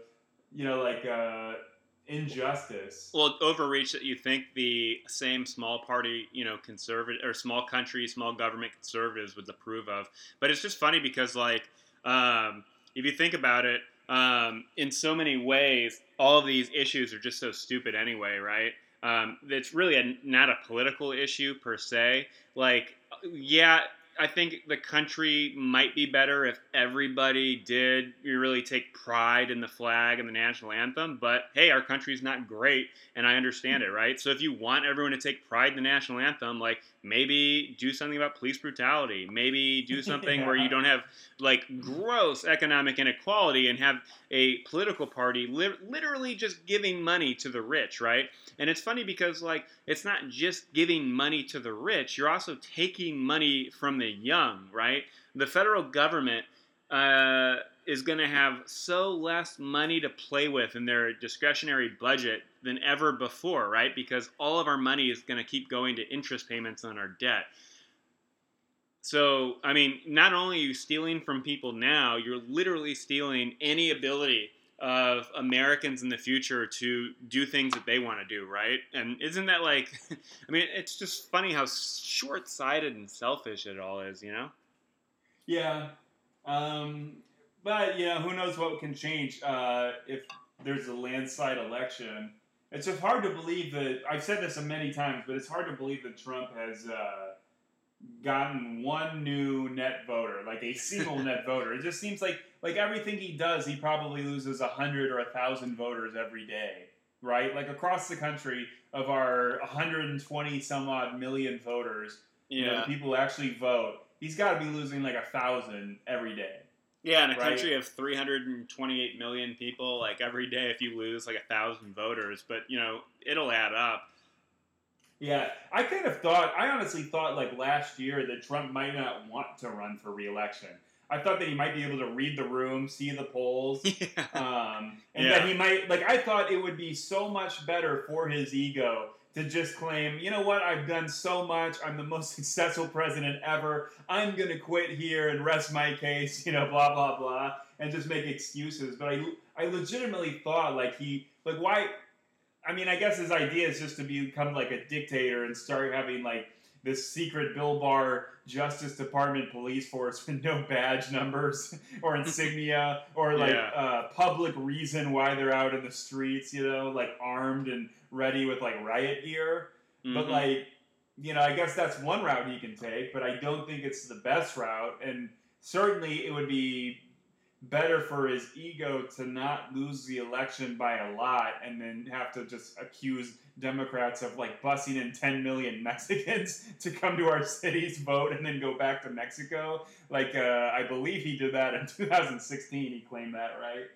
you know, like uh, injustice. Well, overreach that you think the same small party, you know, conservative or small country, small government conservatives would approve of. But it's just funny because, like, um, if you think about it, um, in so many ways, all of these issues are just so stupid anyway, right? Um, it's really a, not a political issue per se. Like, yeah, I think the country might be better if everybody did really take pride in the flag and the national anthem. But hey, our country's not great, and I understand it, right? So if you want everyone to take pride in the national anthem, like maybe do something about police brutality. Maybe do something yeah. where you don't have like gross economic inequality and have a political party li- literally just giving money to the rich, right? And it's funny because like it's not just giving money to the rich, you're also taking money from the young, right? The federal government uh, is going to have so less money to play with in their discretionary budget than ever before, right? Because all of our money is going to keep going to interest payments on our debt. So, I mean, not only are you stealing from people now, you're literally stealing any ability of Americans in the future to do things that they want to do, right? And isn't that like, I mean, it's just funny how short sighted and selfish it all is, you know? Yeah. Um, but, you know, who knows what can change uh, if there's a landslide election. It's hard to believe that, I've said this many times, but it's hard to believe that Trump has. Uh, gotten one new net voter, like a single net voter. It just seems like like everything he does, he probably loses a hundred or a thousand voters every day, right? Like across the country, of our 120 some odd million voters, yeah, you know, people who actually vote, he's got to be losing like a thousand every day. Yeah, in a right? country of 328 million people, like every day, if you lose like a thousand voters, but you know it'll add up. Yeah, I kind of thought, I honestly thought like last year that Trump might not want to run for reelection. I thought that he might be able to read the room, see the polls, yeah. um, and yeah. that he might, like, I thought it would be so much better for his ego to just claim, you know what, I've done so much, I'm the most successful president ever, I'm going to quit here and rest my case, you know, blah, blah, blah, and just make excuses. But I, I legitimately thought, like, he, like, why, I mean, I guess his idea is just to become like a dictator and start having like this secret Bill Barr Justice Department police force with no badge numbers or insignia or like yeah. uh, public reason why they're out in the streets, you know, like armed and ready with like riot gear. Mm-hmm. But like, you know, I guess that's one route he can take, but I don't think it's the best route. And certainly it would be better for his ego to not lose the election by a lot and then have to just accuse Democrats of like busing in 10 million Mexicans to come to our cities, vote, and then go back to Mexico. Like, uh, I believe he did that in 2016. He claimed that, right?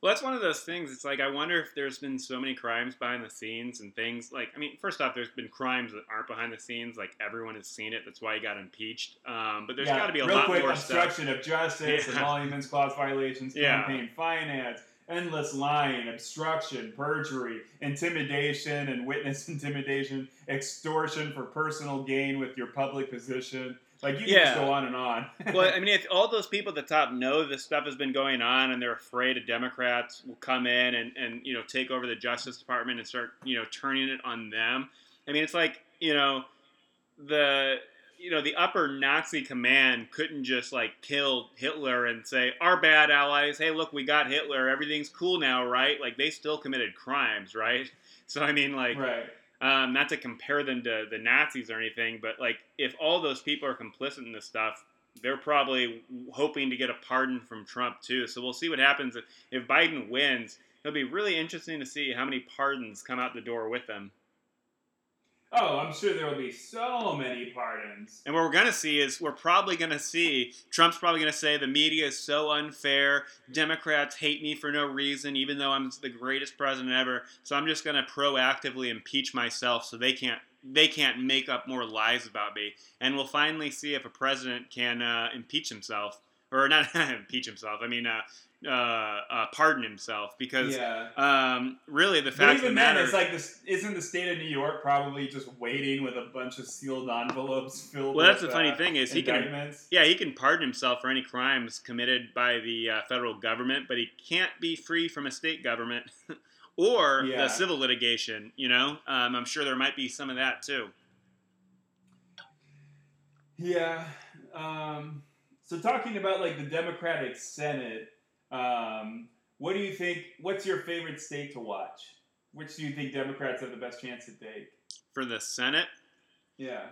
Well, that's one of those things. It's like I wonder if there's been so many crimes behind the scenes and things like. I mean, first off, there's been crimes that aren't behind the scenes. Like everyone has seen it. That's why he got impeached. Um, but there's yeah, got to be a real lot quick, more obstruction stuff. of justice, yeah. emoluments clause violations, yeah. campaign finance, endless lying, obstruction, perjury, intimidation and witness intimidation, extortion for personal gain with your public position like you yeah. can just go on and on. well, I mean, if all those people at the top know this stuff has been going on and they're afraid a Democrats will come in and, and you know take over the Justice Department and start you know turning it on them. I mean, it's like you know the you know the upper Nazi command couldn't just like kill Hitler and say our bad allies. Hey, look, we got Hitler. Everything's cool now, right? Like they still committed crimes, right? So I mean, like. Right um, not to compare them to the Nazis or anything, but like if all those people are complicit in this stuff, they're probably hoping to get a pardon from Trump too. So we'll see what happens if, if Biden wins. It'll be really interesting to see how many pardons come out the door with them. Oh, I'm sure there will be so many pardons. And what we're going to see is we're probably going to see Trump's probably going to say the media is so unfair. Democrats hate me for no reason, even though I'm the greatest president ever. So I'm just going to proactively impeach myself so they can't they can't make up more lies about me. And we'll finally see if a president can uh, impeach himself or not impeach himself. I mean, uh, uh, uh, pardon himself because yeah. um, really the fact even then it's like this isn't the state of New York probably just waiting with a bunch of sealed envelopes filled. Well, that's with, the funny uh, thing is he can yeah he can pardon himself for any crimes committed by the uh, federal government, but he can't be free from a state government or yeah. the civil litigation. You know, um, I'm sure there might be some of that too. Yeah. Um, so talking about like the Democratic Senate um, what do you think? What's your favorite state to watch? Which do you think Democrats have the best chance to take? For the Senate? Yeah.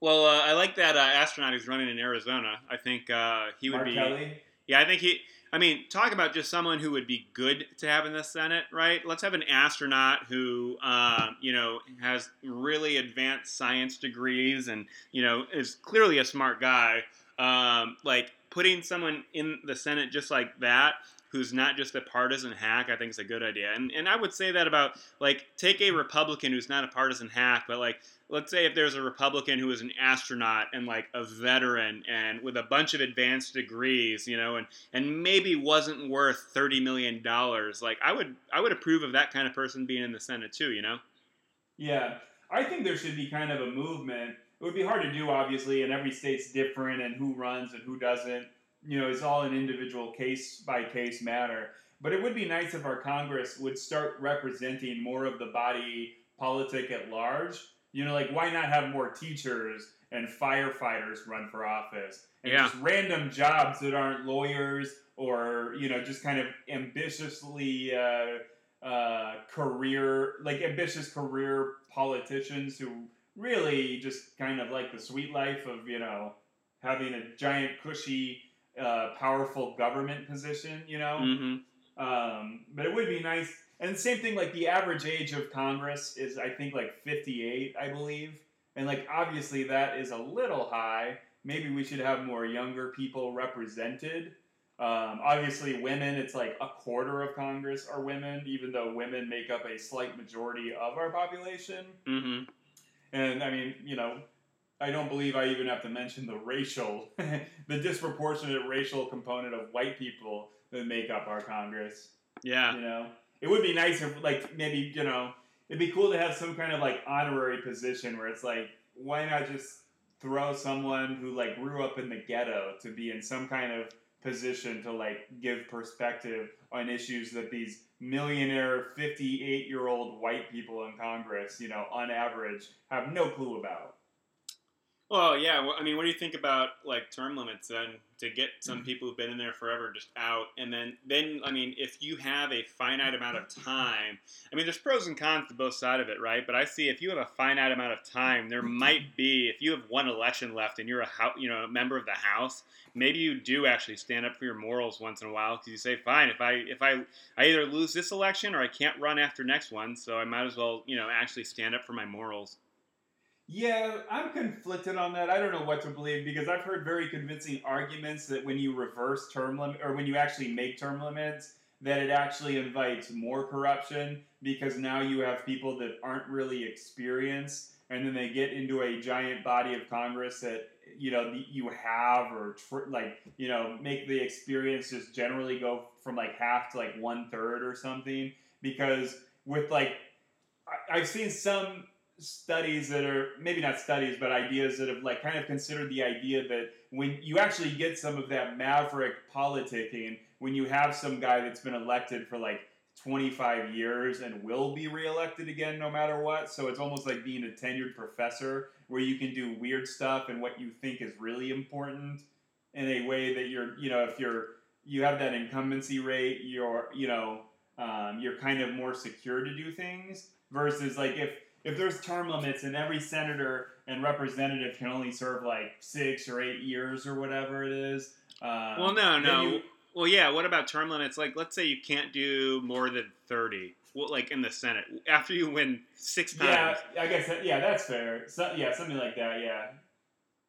Well, uh, I like that uh, astronaut who's running in Arizona. I think uh, he would Mark be. Kelly. Yeah, I think he. I mean, talk about just someone who would be good to have in the Senate, right? Let's have an astronaut who, um, you know, has really advanced science degrees and, you know, is clearly a smart guy. Um, like putting someone in the Senate just like that, who's not just a partisan hack, I think is a good idea. And and I would say that about like take a Republican who's not a partisan hack, but like let's say if there's a Republican who is an astronaut and like a veteran and with a bunch of advanced degrees, you know, and and maybe wasn't worth thirty million dollars, like I would I would approve of that kind of person being in the Senate too, you know. Yeah, I think there should be kind of a movement. It would be hard to do, obviously, and every state's different, and who runs and who doesn't. You know, it's all an individual case by case matter. But it would be nice if our Congress would start representing more of the body politic at large. You know, like why not have more teachers and firefighters run for office and Yeah. just random jobs that aren't lawyers or you know just kind of ambitiously uh, uh, career like ambitious career politicians who really just kind of like the sweet life of you know having a giant cushy uh, powerful government position you know? Mm-hmm. um, but it would be nice. And the same thing like the average age of congress is i think like 58 i believe. And like obviously that is a little high. Maybe we should have more younger people represented. Um, obviously women it's like a quarter of congress are women even though women make up a slight majority of our population. Mm-hmm. And I mean, you know, I don't believe I even have to mention the racial, the disproportionate racial component of white people that make up our Congress. Yeah. You know, it would be nice if, like, maybe you know, it'd be cool to have some kind of like honorary position where it's like, why not just throw someone who like grew up in the ghetto to be in some kind of position to like give perspective on issues that these millionaire 58 year old white people in congress you know on average have no clue about Well, yeah. Well, I mean, what do you think about like term limits then to get some mm-hmm. people who've been in there forever just out, and then then I mean, if you have a finite amount of time, I mean, there's pros and cons to both sides of it, right? But I see if you have a finite amount of time, there mm-hmm. might be if you have one election left and you're a you know a member of the House, maybe you do actually stand up for your morals once in a while because you say, fine, if I if I I either lose this election or I can't run after next one, so I might as well you know actually stand up for my morals. Yeah i'm conflicted on that. I don't know what to believe because i've heard very convincing arguments that when you reverse term limit or when you actually make term limits that it actually invites more corruption because now you have people that aren't really experienced and then they get into a giant body of congress that you know you have or tr- like you know make the experience just generally go from like half to like one third or something because with like I- i've seen some studies that are maybe not studies but ideas that have like kind of considered the idea that when you actually get some of that maverick politicking when you have some guy that's been elected for like 25 years and will be reelected again no matter what so it's almost like being a tenured professor where you can do weird stuff and what you think is really important in a way that you're you know if you're you have that incumbency rate you're you know um, you're kind of more secure to do things versus like if if there's term limits and every senator and representative can only serve like six or eight years or whatever it is um, Well, no, no. you- well, yeah. What about term limits? Like, let's say you can't do more than thirty. Well, like in the Senate, after you win six times. yeah i guess that, yeah that's fair so, yeah something like that yeah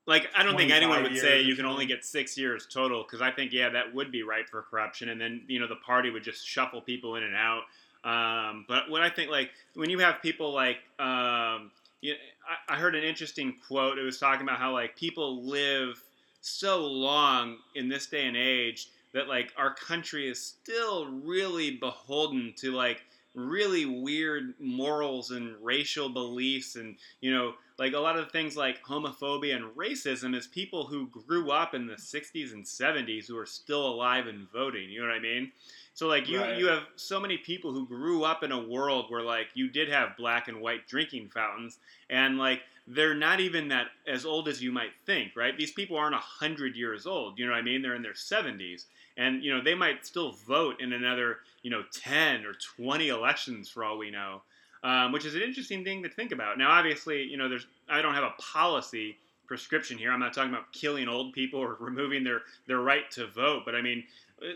Like, I don't think anyone would say you can only get six years total, because I think yeah, that would be ripe for corruption, and then you know the party would just shuffle people in and out. Um, but what I think, like when you have people like, um, you I, I heard an interesting quote. It was talking about how like people live so long in this day and age that like our country is still really beholden to like really weird morals and racial beliefs and you know like a lot of things like homophobia and racism is people who grew up in the 60s and 70s who are still alive and voting you know what i mean so like you Right. you have so many people who grew up in a world where like you did have black and white drinking fountains and like they're not even that as old as you might think right these people aren't 100 years old you know what i mean they're in their 70s and you know they might still vote in another you know 10 or 20 elections for all we know um, which is an interesting thing to think about now obviously you know there's i don't have a policy prescription here. I'm not talking about killing old people or removing their their right to vote, but I mean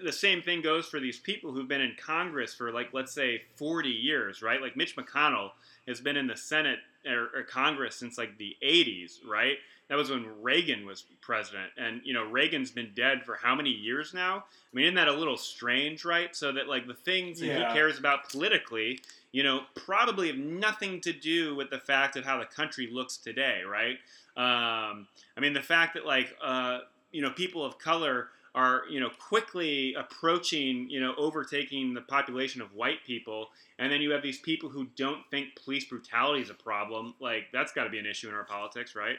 the same thing goes for these people who've been in Congress for like let's say 40 years, right? Like Mitch McConnell has been in the Senate or, or Congress since like the 80s, right? That was when Reagan was president, and you know Reagan's been dead for how many years now? I mean, isn't that a little strange, right? So that like the things that Yeah. he cares about politically, you know, probably have nothing to do with the fact of how the country looks today, right? Um, I mean, the fact that like uh, you know people of color are you know quickly approaching you know overtaking the population of white people and then you have these people who don't think police brutality is a problem like that's got to be an issue in our politics right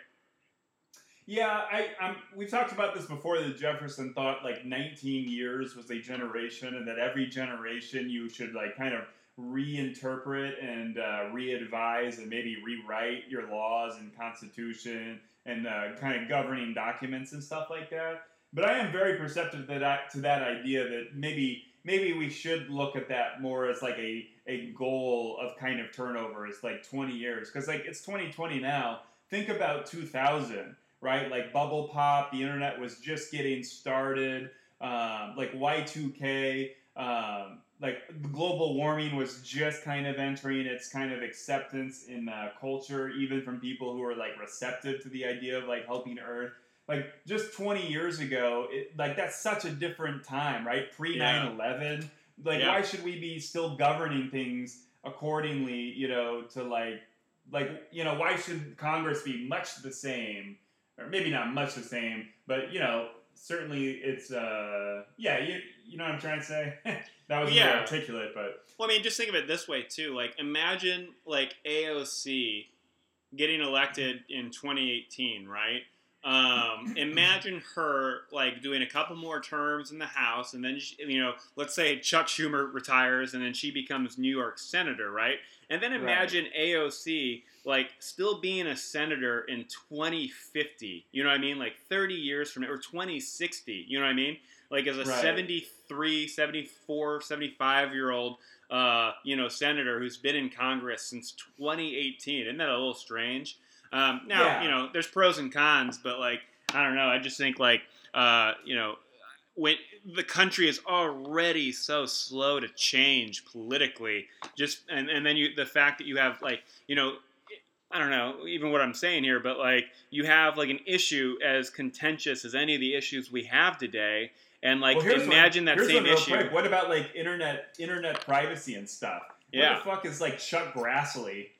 Yeah, I, I'm, we've talked about this before. That Jefferson thought like 19 years was a generation, and that every generation you should like kind of reinterpret and uh, re-advise and maybe rewrite your laws and constitution and uh, kind of governing documents and stuff like that. But I am very perceptive to that to that idea that maybe maybe we should look at that more as like a a goal of kind of turnover. It's like 20 years because like it's 2020 now. Think about 2000 right? Like bubble pop, the internet was just getting started. Um, like Y2K, um, like global warming was just kind of entering its kind of acceptance in uh, culture, even from people who are like receptive to the idea of like helping Earth. Like just 20 years ago, it, like that's such a different time, right? Pre 9 11. Like, Yeah. why should we be still governing things accordingly, you know, to like, like, you know, why should Congress be much the same? or maybe not much the same, but you know, certainly it's uh yeah, you you know what I'm trying to say? that was Yeah. very articulate, but well i mean just think of it this way too like imagine like AOC getting elected in 2018 right um, imagine her like doing a couple more terms in the House, and then she, you know, let's say Chuck Schumer retires, and then she becomes New York senator, right? And then Right. imagine AOC like still being a senator in 2050. You know what I mean? Like 30 years from now, or 2060. You know what I mean? Like as a Right. 73, 74, 75 year old, uh, you know, senator who's been in Congress since 2018. Isn't that a little strange? Um, now, Yeah. you know, there's pros and cons, but like, I don't know. I just think like, uh, you know, when the country is already so slow to change politically, just and, and then you the fact that you have like, you know, I don't know even what I'm saying here, but like you have like an issue as contentious as any of the issues we have today, and like well, imagine one, that same issue. Quick. What about like internet internet privacy and stuff? Yeah. What the fuck is like Chuck Grassley?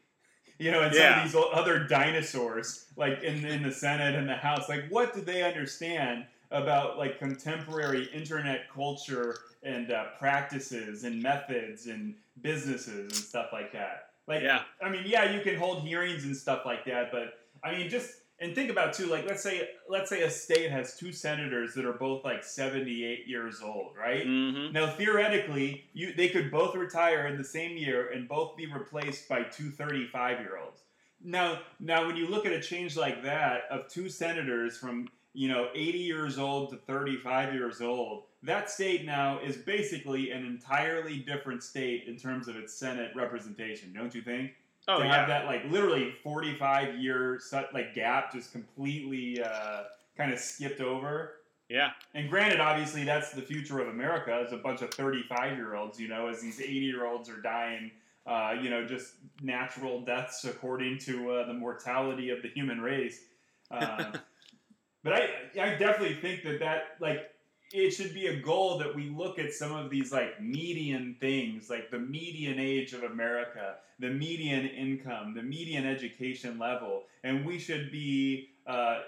You know, and Yeah. some of these other dinosaurs, like in, in the Senate and the House, like what do they understand about like contemporary internet culture and uh, practices and methods and businesses and stuff like that? Like, Yeah. I mean, yeah, you can hold hearings and stuff like that, but I mean, just and think about too, like let's say let's say a state has two senators that are both like seventy eight years old, right? hmm Now theoretically, you they could both retire in the same year and both be replaced by two 35 year olds. Now, now when you look at a change like that of two senators from you know 80 years old to 35 years old, that state now is basically an entirely different state in terms of its Senate representation, don't you think? Oh to yeah. have that like literally 45 year like gap just completely uh, kind of skipped over. Yeah. And granted, obviously, that's the future of America is a bunch of 35 year olds, you know, as these 80 year olds are dying, uh, you know, just natural deaths according to uh, the mortality of the human race. Uh, but I, I definitely think that that, like, it should be a goal that we look at some of these, like, median things, like the median age of America, the median income, the median education level, and we should be uh,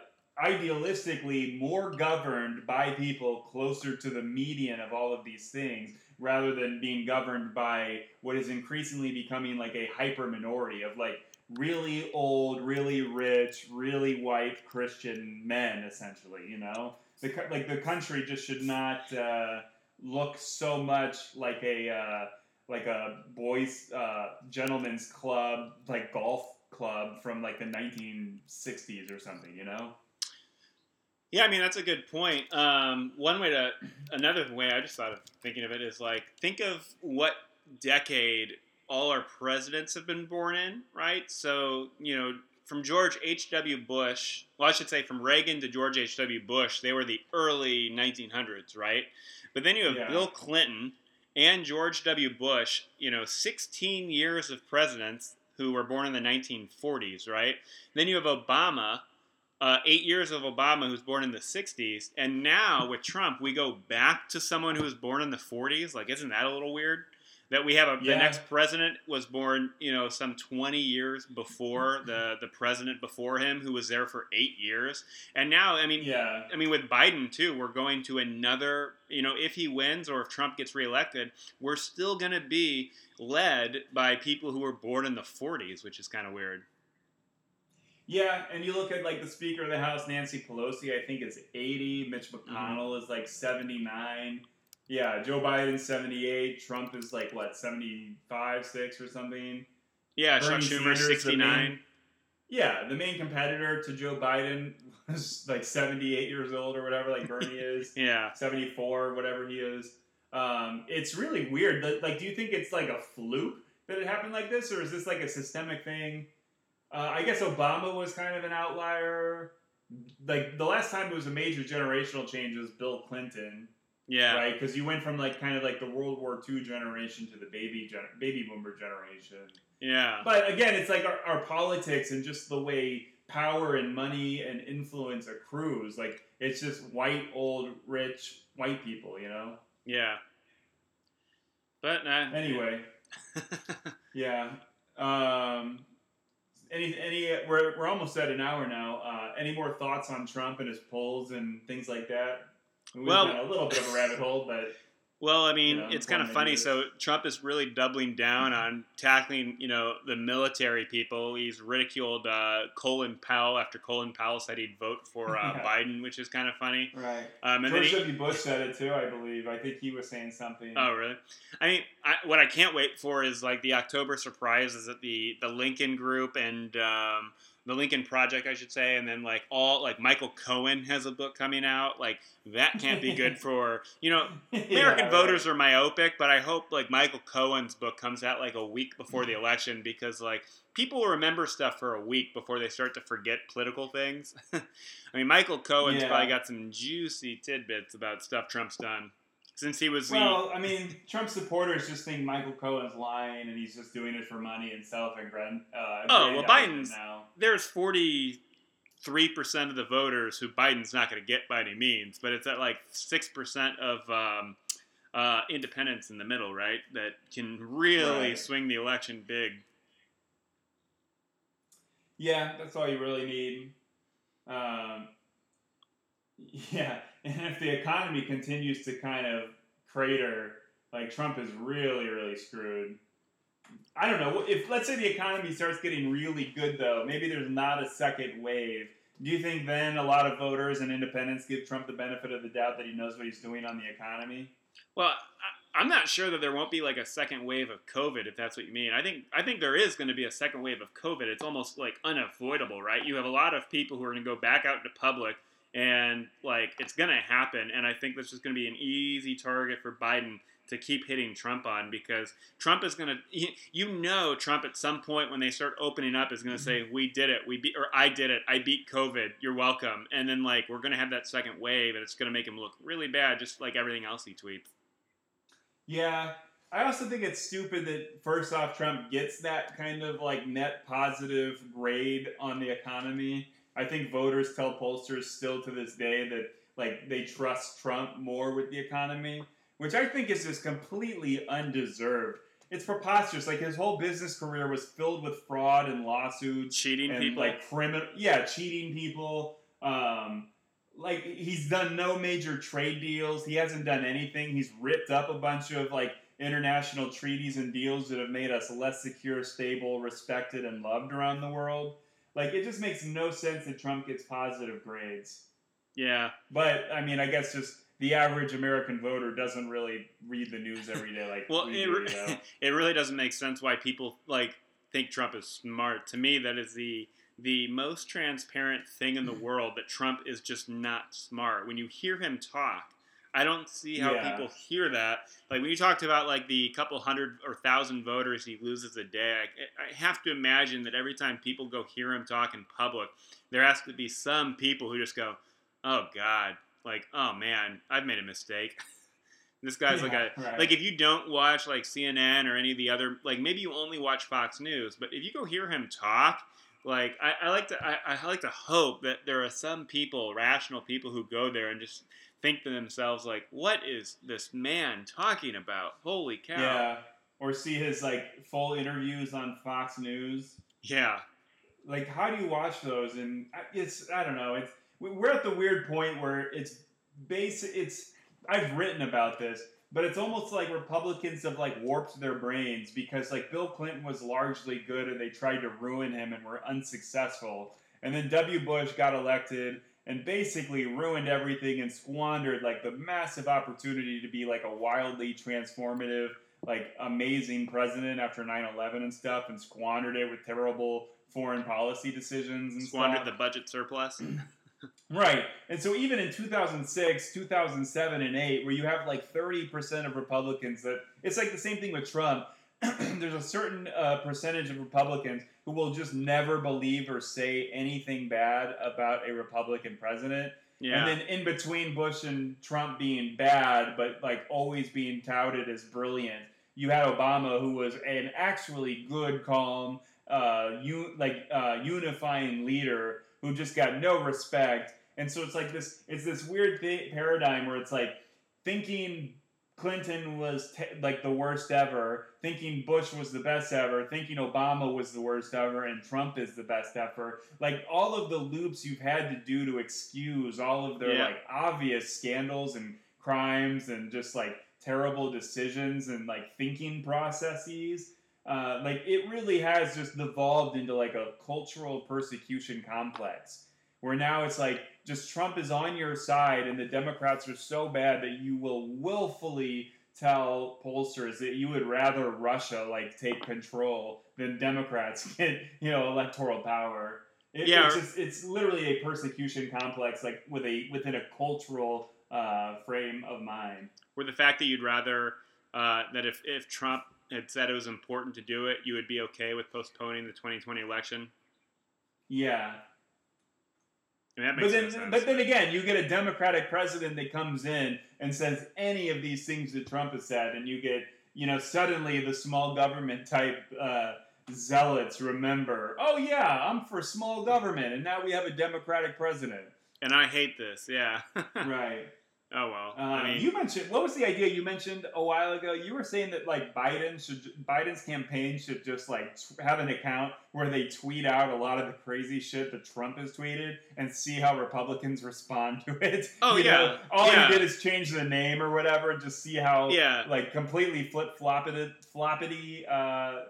idealistically more governed by people closer to the median of all of these things rather than being governed by what is increasingly becoming like a hyper minority of like really old, really rich, really white Christian men, essentially. You know, the like the country just should not uh, look so much like a uh, like a boys uh, gentlemen's club, like golf club from like the 1960s or something. You know. Yeah, I mean that's a good point. Um, one way to, another way I just thought of thinking of it is like think of what decade all our presidents have been born in, right? So you know, from George H.W. Bush, well, I should say from Reagan to George H.W. Bush, they were the early 1900s, right? But then you have Yeah. Bill Clinton and George W. Bush, you know, 16 years of presidents who were born in the 1940s, right? Then you have Obama, uh, eight years of Obama, who's born in the 60s. And now with Trump, we go back to someone who was born in the 40s. Like, isn't that a little weird? That we have a, the next president was born, you know, some 20 years before the, the president before him, who was there for eight years. And now, I mean, Yeah. I mean, with Biden too, we're going to another. You know, if he wins or if Trump gets reelected, we're still going to be led by people who were born in the '40s, which is kind of weird. Yeah, and you look at like the Speaker of the House, Nancy Pelosi, I think is 80. Mitch Mm-hmm. McConnell is like 79. Yeah, Joe Biden's 78. Trump is like what 75, six or something. Yeah, Chuck Schumer, 69. main- Yeah, the main competitor to Joe Biden was like 78 years old or whatever, like Bernie is. Yeah. 74, whatever he is. Um, it's really weird. Like, Like, do you think it's like a fluke that it happened like this, or is this like a systemic thing? Uh, I guess Obama was kind of an outlier. Like the last time it was a major generational change was Bill Clinton, Yeah. right? Because you went from like kind of like the World War II generation to the baby gen- baby boomer generation. Yeah. But again, it's like our, our politics and just the way power and money and influence accrues. Like it's just white, old, rich, white people, you know. Yeah. But uh, Anyway, yeah. Um, any any we're we're almost at an hour now. Uh, any more thoughts on Trump and his polls and things like that? We've Well- gone a little bit of a rabbit hole, but Well, I mean, Yeah, it's kind of funny. ideas. So Trump is really doubling down on tackling, you know, the military people. He's ridiculed uh, Colin Powell after Colin Powell said he'd vote for uh, Yeah. Biden, which is kind of funny. right. Um, and George W. Bush said it too, I believe. I think he was saying something. Oh, really? I mean, I, what I can't wait for is like the October surprise is that the the Lincoln Group and um, the Lincoln Project, I should say, and then like all like Michael Cohen has a book coming out. Like that can't be good for you know American Yeah, voters are myopic, but I hope like Michael Cohen's book comes out like a week before the election because like people remember stuff for a week before they start to forget political things. I mean, Michael Cohen's Yeah. probably got some juicy tidbits about stuff Trump's done since he was the Well, I mean, Trump supporters just think Michael Cohen's lying and he's just doing it for money and self uh, Oh, well, Biden's- now. there's 43% of the voters who Biden's not going to get by any means, but it's at like 6% of um, uh, independents in the middle, right? That can really Right. swing the election big. Yeah, that's all you really need. Um, yeah, and if the economy continues to kind of crater, like Trump is really, really screwed. I don't know. If let's say the economy starts getting really good, though, maybe there's not a second wave. Do you think then a lot of voters and independents give Trump the benefit of the doubt that he knows what he's doing on the economy? Well, I, I'm not sure that there won't be like a second wave of COVID, if that's what you mean. I think I think there is going to be a second wave of COVID. It's almost like unavoidable, right? You have a lot of people who are going to go back out into public, and like it's going to happen. And I think that's just going to be an easy target for Biden to keep hitting Trump on because Trump is going to, you know, Trump at some point when they start opening up is going to say, mm-hmm. "We did it, we beat, or I did it, I beat COVID. You're welcome." And then like we're going to have that second wave, and it's going to make him look really bad, just like everything else he tweets. Yeah. I also think it's stupid that first off Trump gets that kind of like net positive grade on the economy. I think voters tell pollsters still to this day that like they trust Trump more with the economy, which I think is just completely undeserved. It's preposterous. Like his whole business career was filled with fraud and lawsuits cheating and people. like criminal yeah cheating people um like he's done no major trade deals he hasn't done anything he's ripped up a bunch of like international treaties and deals that have made us less secure stable respected and loved around the world like it just makes no sense that trump gets positive grades yeah, but i mean i guess just the average american voter doesn't really read the news every day like well, we it, do, you know? it really doesn't make sense why people like think Trump is smart. To me, that is the the most transparent thing in the world that Trump is just not smart. When you hear him talk, I don't see how Yeah. people hear that. Like when you talked about like the couple hundred or thousand voters he loses a day, I have to imagine that every time people go hear him talk in public, there has to be some people who just go, "Oh God, like, oh man, I've made a mistake." this guy's like a right. like if you don't watch like CNN or any of the other like maybe you only watch Fox News, but if you go hear him talk, like I, I like to I, I like to hope that there are some people, rational people, who go there and just think to themselves like, what is this man talking about? Holy cow! Yeah. Or see his like full interviews on Fox News. Yeah. Like, how do you watch those? And I- it's I don't know. It's we- we're at the weird point where it's basic. It's I've written about this, but it's almost like Republicans have like warped their brains because like Bill Clinton was largely good and they tried to ruin him and were unsuccessful. And then W. Bush got elected and basically ruined everything and squandered like the massive opportunity to be like a wildly transformative, like amazing president after 9/11 and stuff, and squandered it with terrible foreign policy decisions and Squandered stuff. the budget surplus. Right. And so even in 2006, 2007, and 8, where you have like 30% of Republicans that it's like the same thing with Trump. There's a certain uh, percentage of Republicans who will just never believe or say anything bad about a Republican president. Yeah. And then in between Bush and Trump being bad, but like always being touted as brilliant, you had Obama, who was an actually good, calm, uh, u- like uh, unifying leader who just got no respect. And so it's like this, it's this weird th- paradigm where it's like thinking Clinton was te- like the worst ever, thinking Bush was the best ever, thinking Obama was the worst ever, and Trump is the best ever. Like all of the loops you've had to do to excuse all of their Yeah. like obvious scandals and crimes and just like terrible decisions and like thinking processes. Uh, like it really has just devolved into like a cultural persecution complex where now it's like just Trump is on your side and the Democrats are so bad that you will willfully tell pollsters that you would rather Russia like take control than Democrats get you know electoral power. It, Yeah, it's just, it's literally a persecution complex like with a within a cultural uh, frame of mind. Or the fact that you'd rather uh, that if, if Trump had said it was important to do it, you would be okay with postponing the 2020 election. Yeah, I mean, that but makes then, no but then again, you get a Democratic president that comes in and says any of these things that Trump has said, and you get, you know, suddenly the small government type uh, zealots remember, oh yeah, I'm for small government, and now we have a Democratic president. and I hate this. Yeah. right. Oh well. Uh, I mean, you mentioned what was the idea you mentioned a while ago? You were saying that like Biden should Biden's campaign should just like t- have an account where they tweet out a lot of the crazy shit that Trump has tweeted and see how Republicans respond to it. Oh, You yeah. know, all Yeah. he did is change the name or whatever, and just see how yeah. like completely flip floppity floppity uh,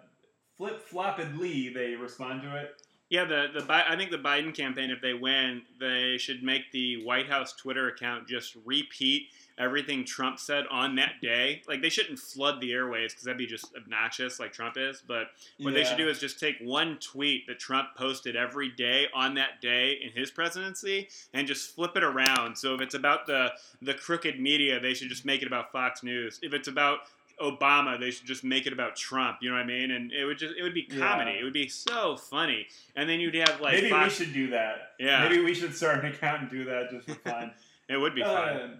flip floppedly they respond to it. Yeah, the the Bi- I think the Biden campaign, if they win, they should make the White House Twitter account just repeat everything Trump said on that day. Like they shouldn't flood the airwaves because that'd be just obnoxious, like Trump is. But what they should do is just take one tweet that Trump posted every day on that day in his presidency and just flip it around. So if it's about the the crooked media, they should just make it about Fox News. If it's about Obama, they should just make it about Trump. You know what I mean? And it would just it would be comedy. Yeah. It would be so funny. And then you'd have like Maybe Fox, we should do that. yeah, Maybe we should start an account and do that just for fun. it would be fun. Um,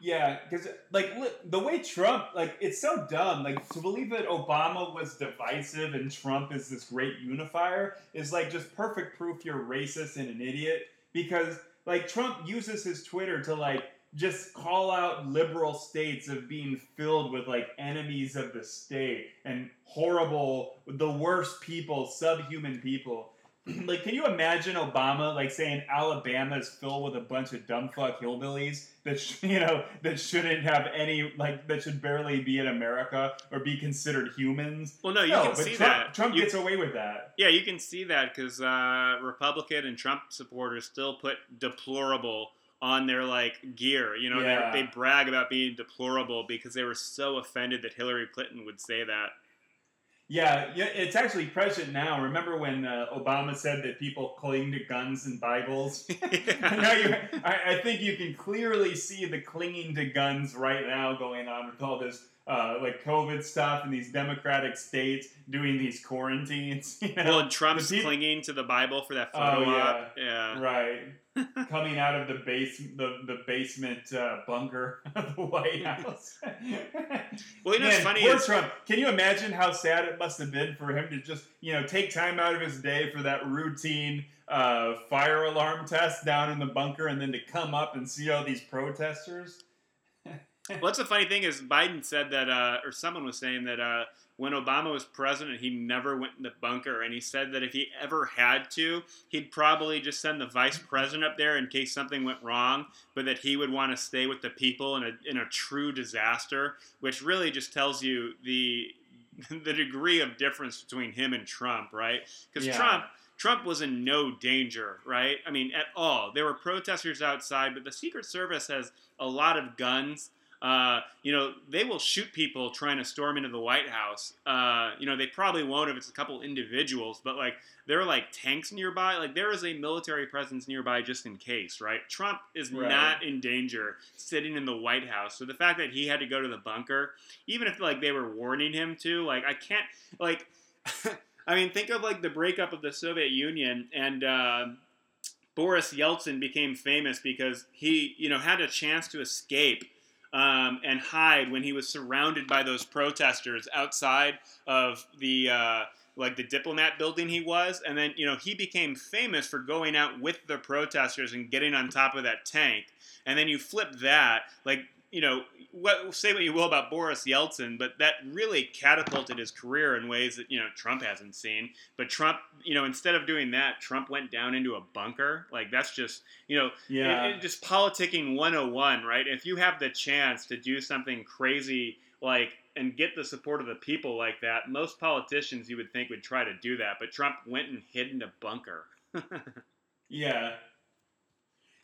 yeah, because like li- the way Trump, like it's so dumb. Like to believe that Obama was divisive and Trump is this great unifier is like just perfect proof you're racist and an idiot. Because like Trump uses his Twitter to like just call out liberal states of being filled with like enemies of the state and horrible, the worst people, subhuman people. like, can you imagine Obama like saying Alabama is filled with a bunch of dumb fuck hillbillies that sh- you know that shouldn't have any like that should barely be in America or be considered humans? Well, no, you no, can but see Trump, that. Trump You- gets away with that. Yeah, you can see that because uh, Republican and Trump supporters still put deplorable on their like gear. You know, Yeah. they, they brag about being deplorable because they were so offended that Hillary Clinton would say that. Yeah, it's actually present now. Remember when uh, Obama said that people cling to guns and Bibles? now you, I, I think you can clearly see the clinging to guns right now going on with all this uh, like COVID stuff in these democratic states doing these quarantines. You know? Well, and Trump's clinging to the Bible for that Oh, photo yeah. op. Yeah. right. Coming out of the base, the, the basement uh, bunker of the White House. Well, you know what's Man, funny poor is Trump. Can you imagine how sad it must have been for him to just, you know, take time out of his day for that routine uh, fire alarm test down in the bunker, and then to come up and see all these protesters? Well, that's the funny thing is Biden said that, uh, or someone was saying that uh, when Obama was president, he never went in the bunker, and he said that if he ever had to, he'd probably just send the vice president up there in case something went wrong, but that he would want to stay with the people in a in a true disaster, which really just tells you the the degree of difference between him and Trump, right? Because Yeah. Trump. Trump was in no danger, right? I mean, at all. There were protesters outside, but the Secret Service has a lot of guns. Uh, you know, they will shoot people trying to storm into the White House. Uh, you know, they probably won't if it's a couple individuals, but like there are like tanks nearby. Like there is a military presence nearby just in case, right? Trump is Right. not in danger sitting in the White House. So the fact that he had to go to the bunker, even if like they were warning him to, like I can't like. I mean, think of like the breakup of the Soviet Union and. um Boris Yeltsin became famous because he, you know, had a chance to escape um, and hide when he was surrounded by those protesters outside of the uh, like the diplomat building he was, and then you know he became famous for going out with the protesters and getting on top of that tank, and then you flip that like you know what say what you will about Boris Yeltsin, but that really catapulted his career in ways that you know Trump hasn't seen. But Trump, you know, instead of doing that, Trump went down into a bunker. Like that's just you know Yeah. it- it- just politicking 101, right? If you have the chance to do something crazy like and get the support of the people like that, most politicians you would think would try to do that, but Trump went and hid in a bunker. Yeah.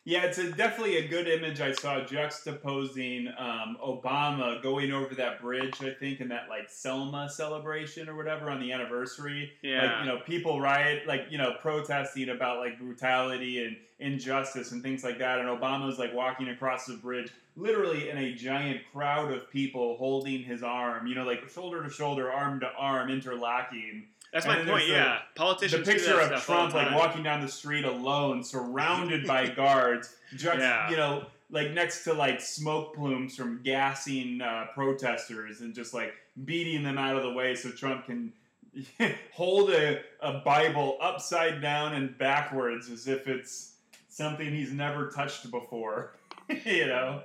Yeah, it's a, definitely a good image I saw juxtaposing um, Obama going over that bridge, I think, in that like Selma celebration or whatever on the anniversary. Yeah. Like, you know, people riot, like, you know, protesting about like brutality and injustice and things like that. And Obama's like walking across the bridge, literally in a giant crowd of people holding his arm, you know, like shoulder to shoulder, arm to arm, interlocking. That's And my point. the- yeah, politicians. the picture of Trump like walking down the street alone, surrounded by guards, just Yeah. you know, like next to like smoke plumes from gassing uh, protesters and just like beating them out of the way so Trump can hold a, a Bible upside down and backwards as if it's something he's never touched before. you know?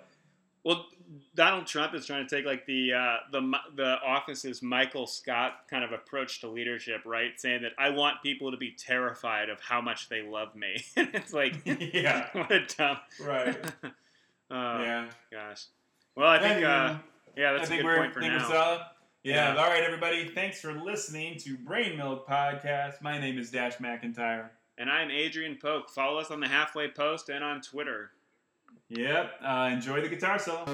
Well, Donald Trump is trying to take like the uh, the the office's Michael Scott kind of approach to leadership, right? Saying that I want people to be terrified of how much they love me. and it's like, yeah, what a dumb. right. oh yeah. gosh. Well, I think uh, yeah, that's I a good we're, point for now. solid. Yeah. Yeah. All right, everybody. Thanks for listening to Brain Milk Podcast. My name is Dash McIntyre. And I'm Adrian Polk. Follow us on the Halfway Post and on Twitter. Yep. Uh, enjoy the guitar solo.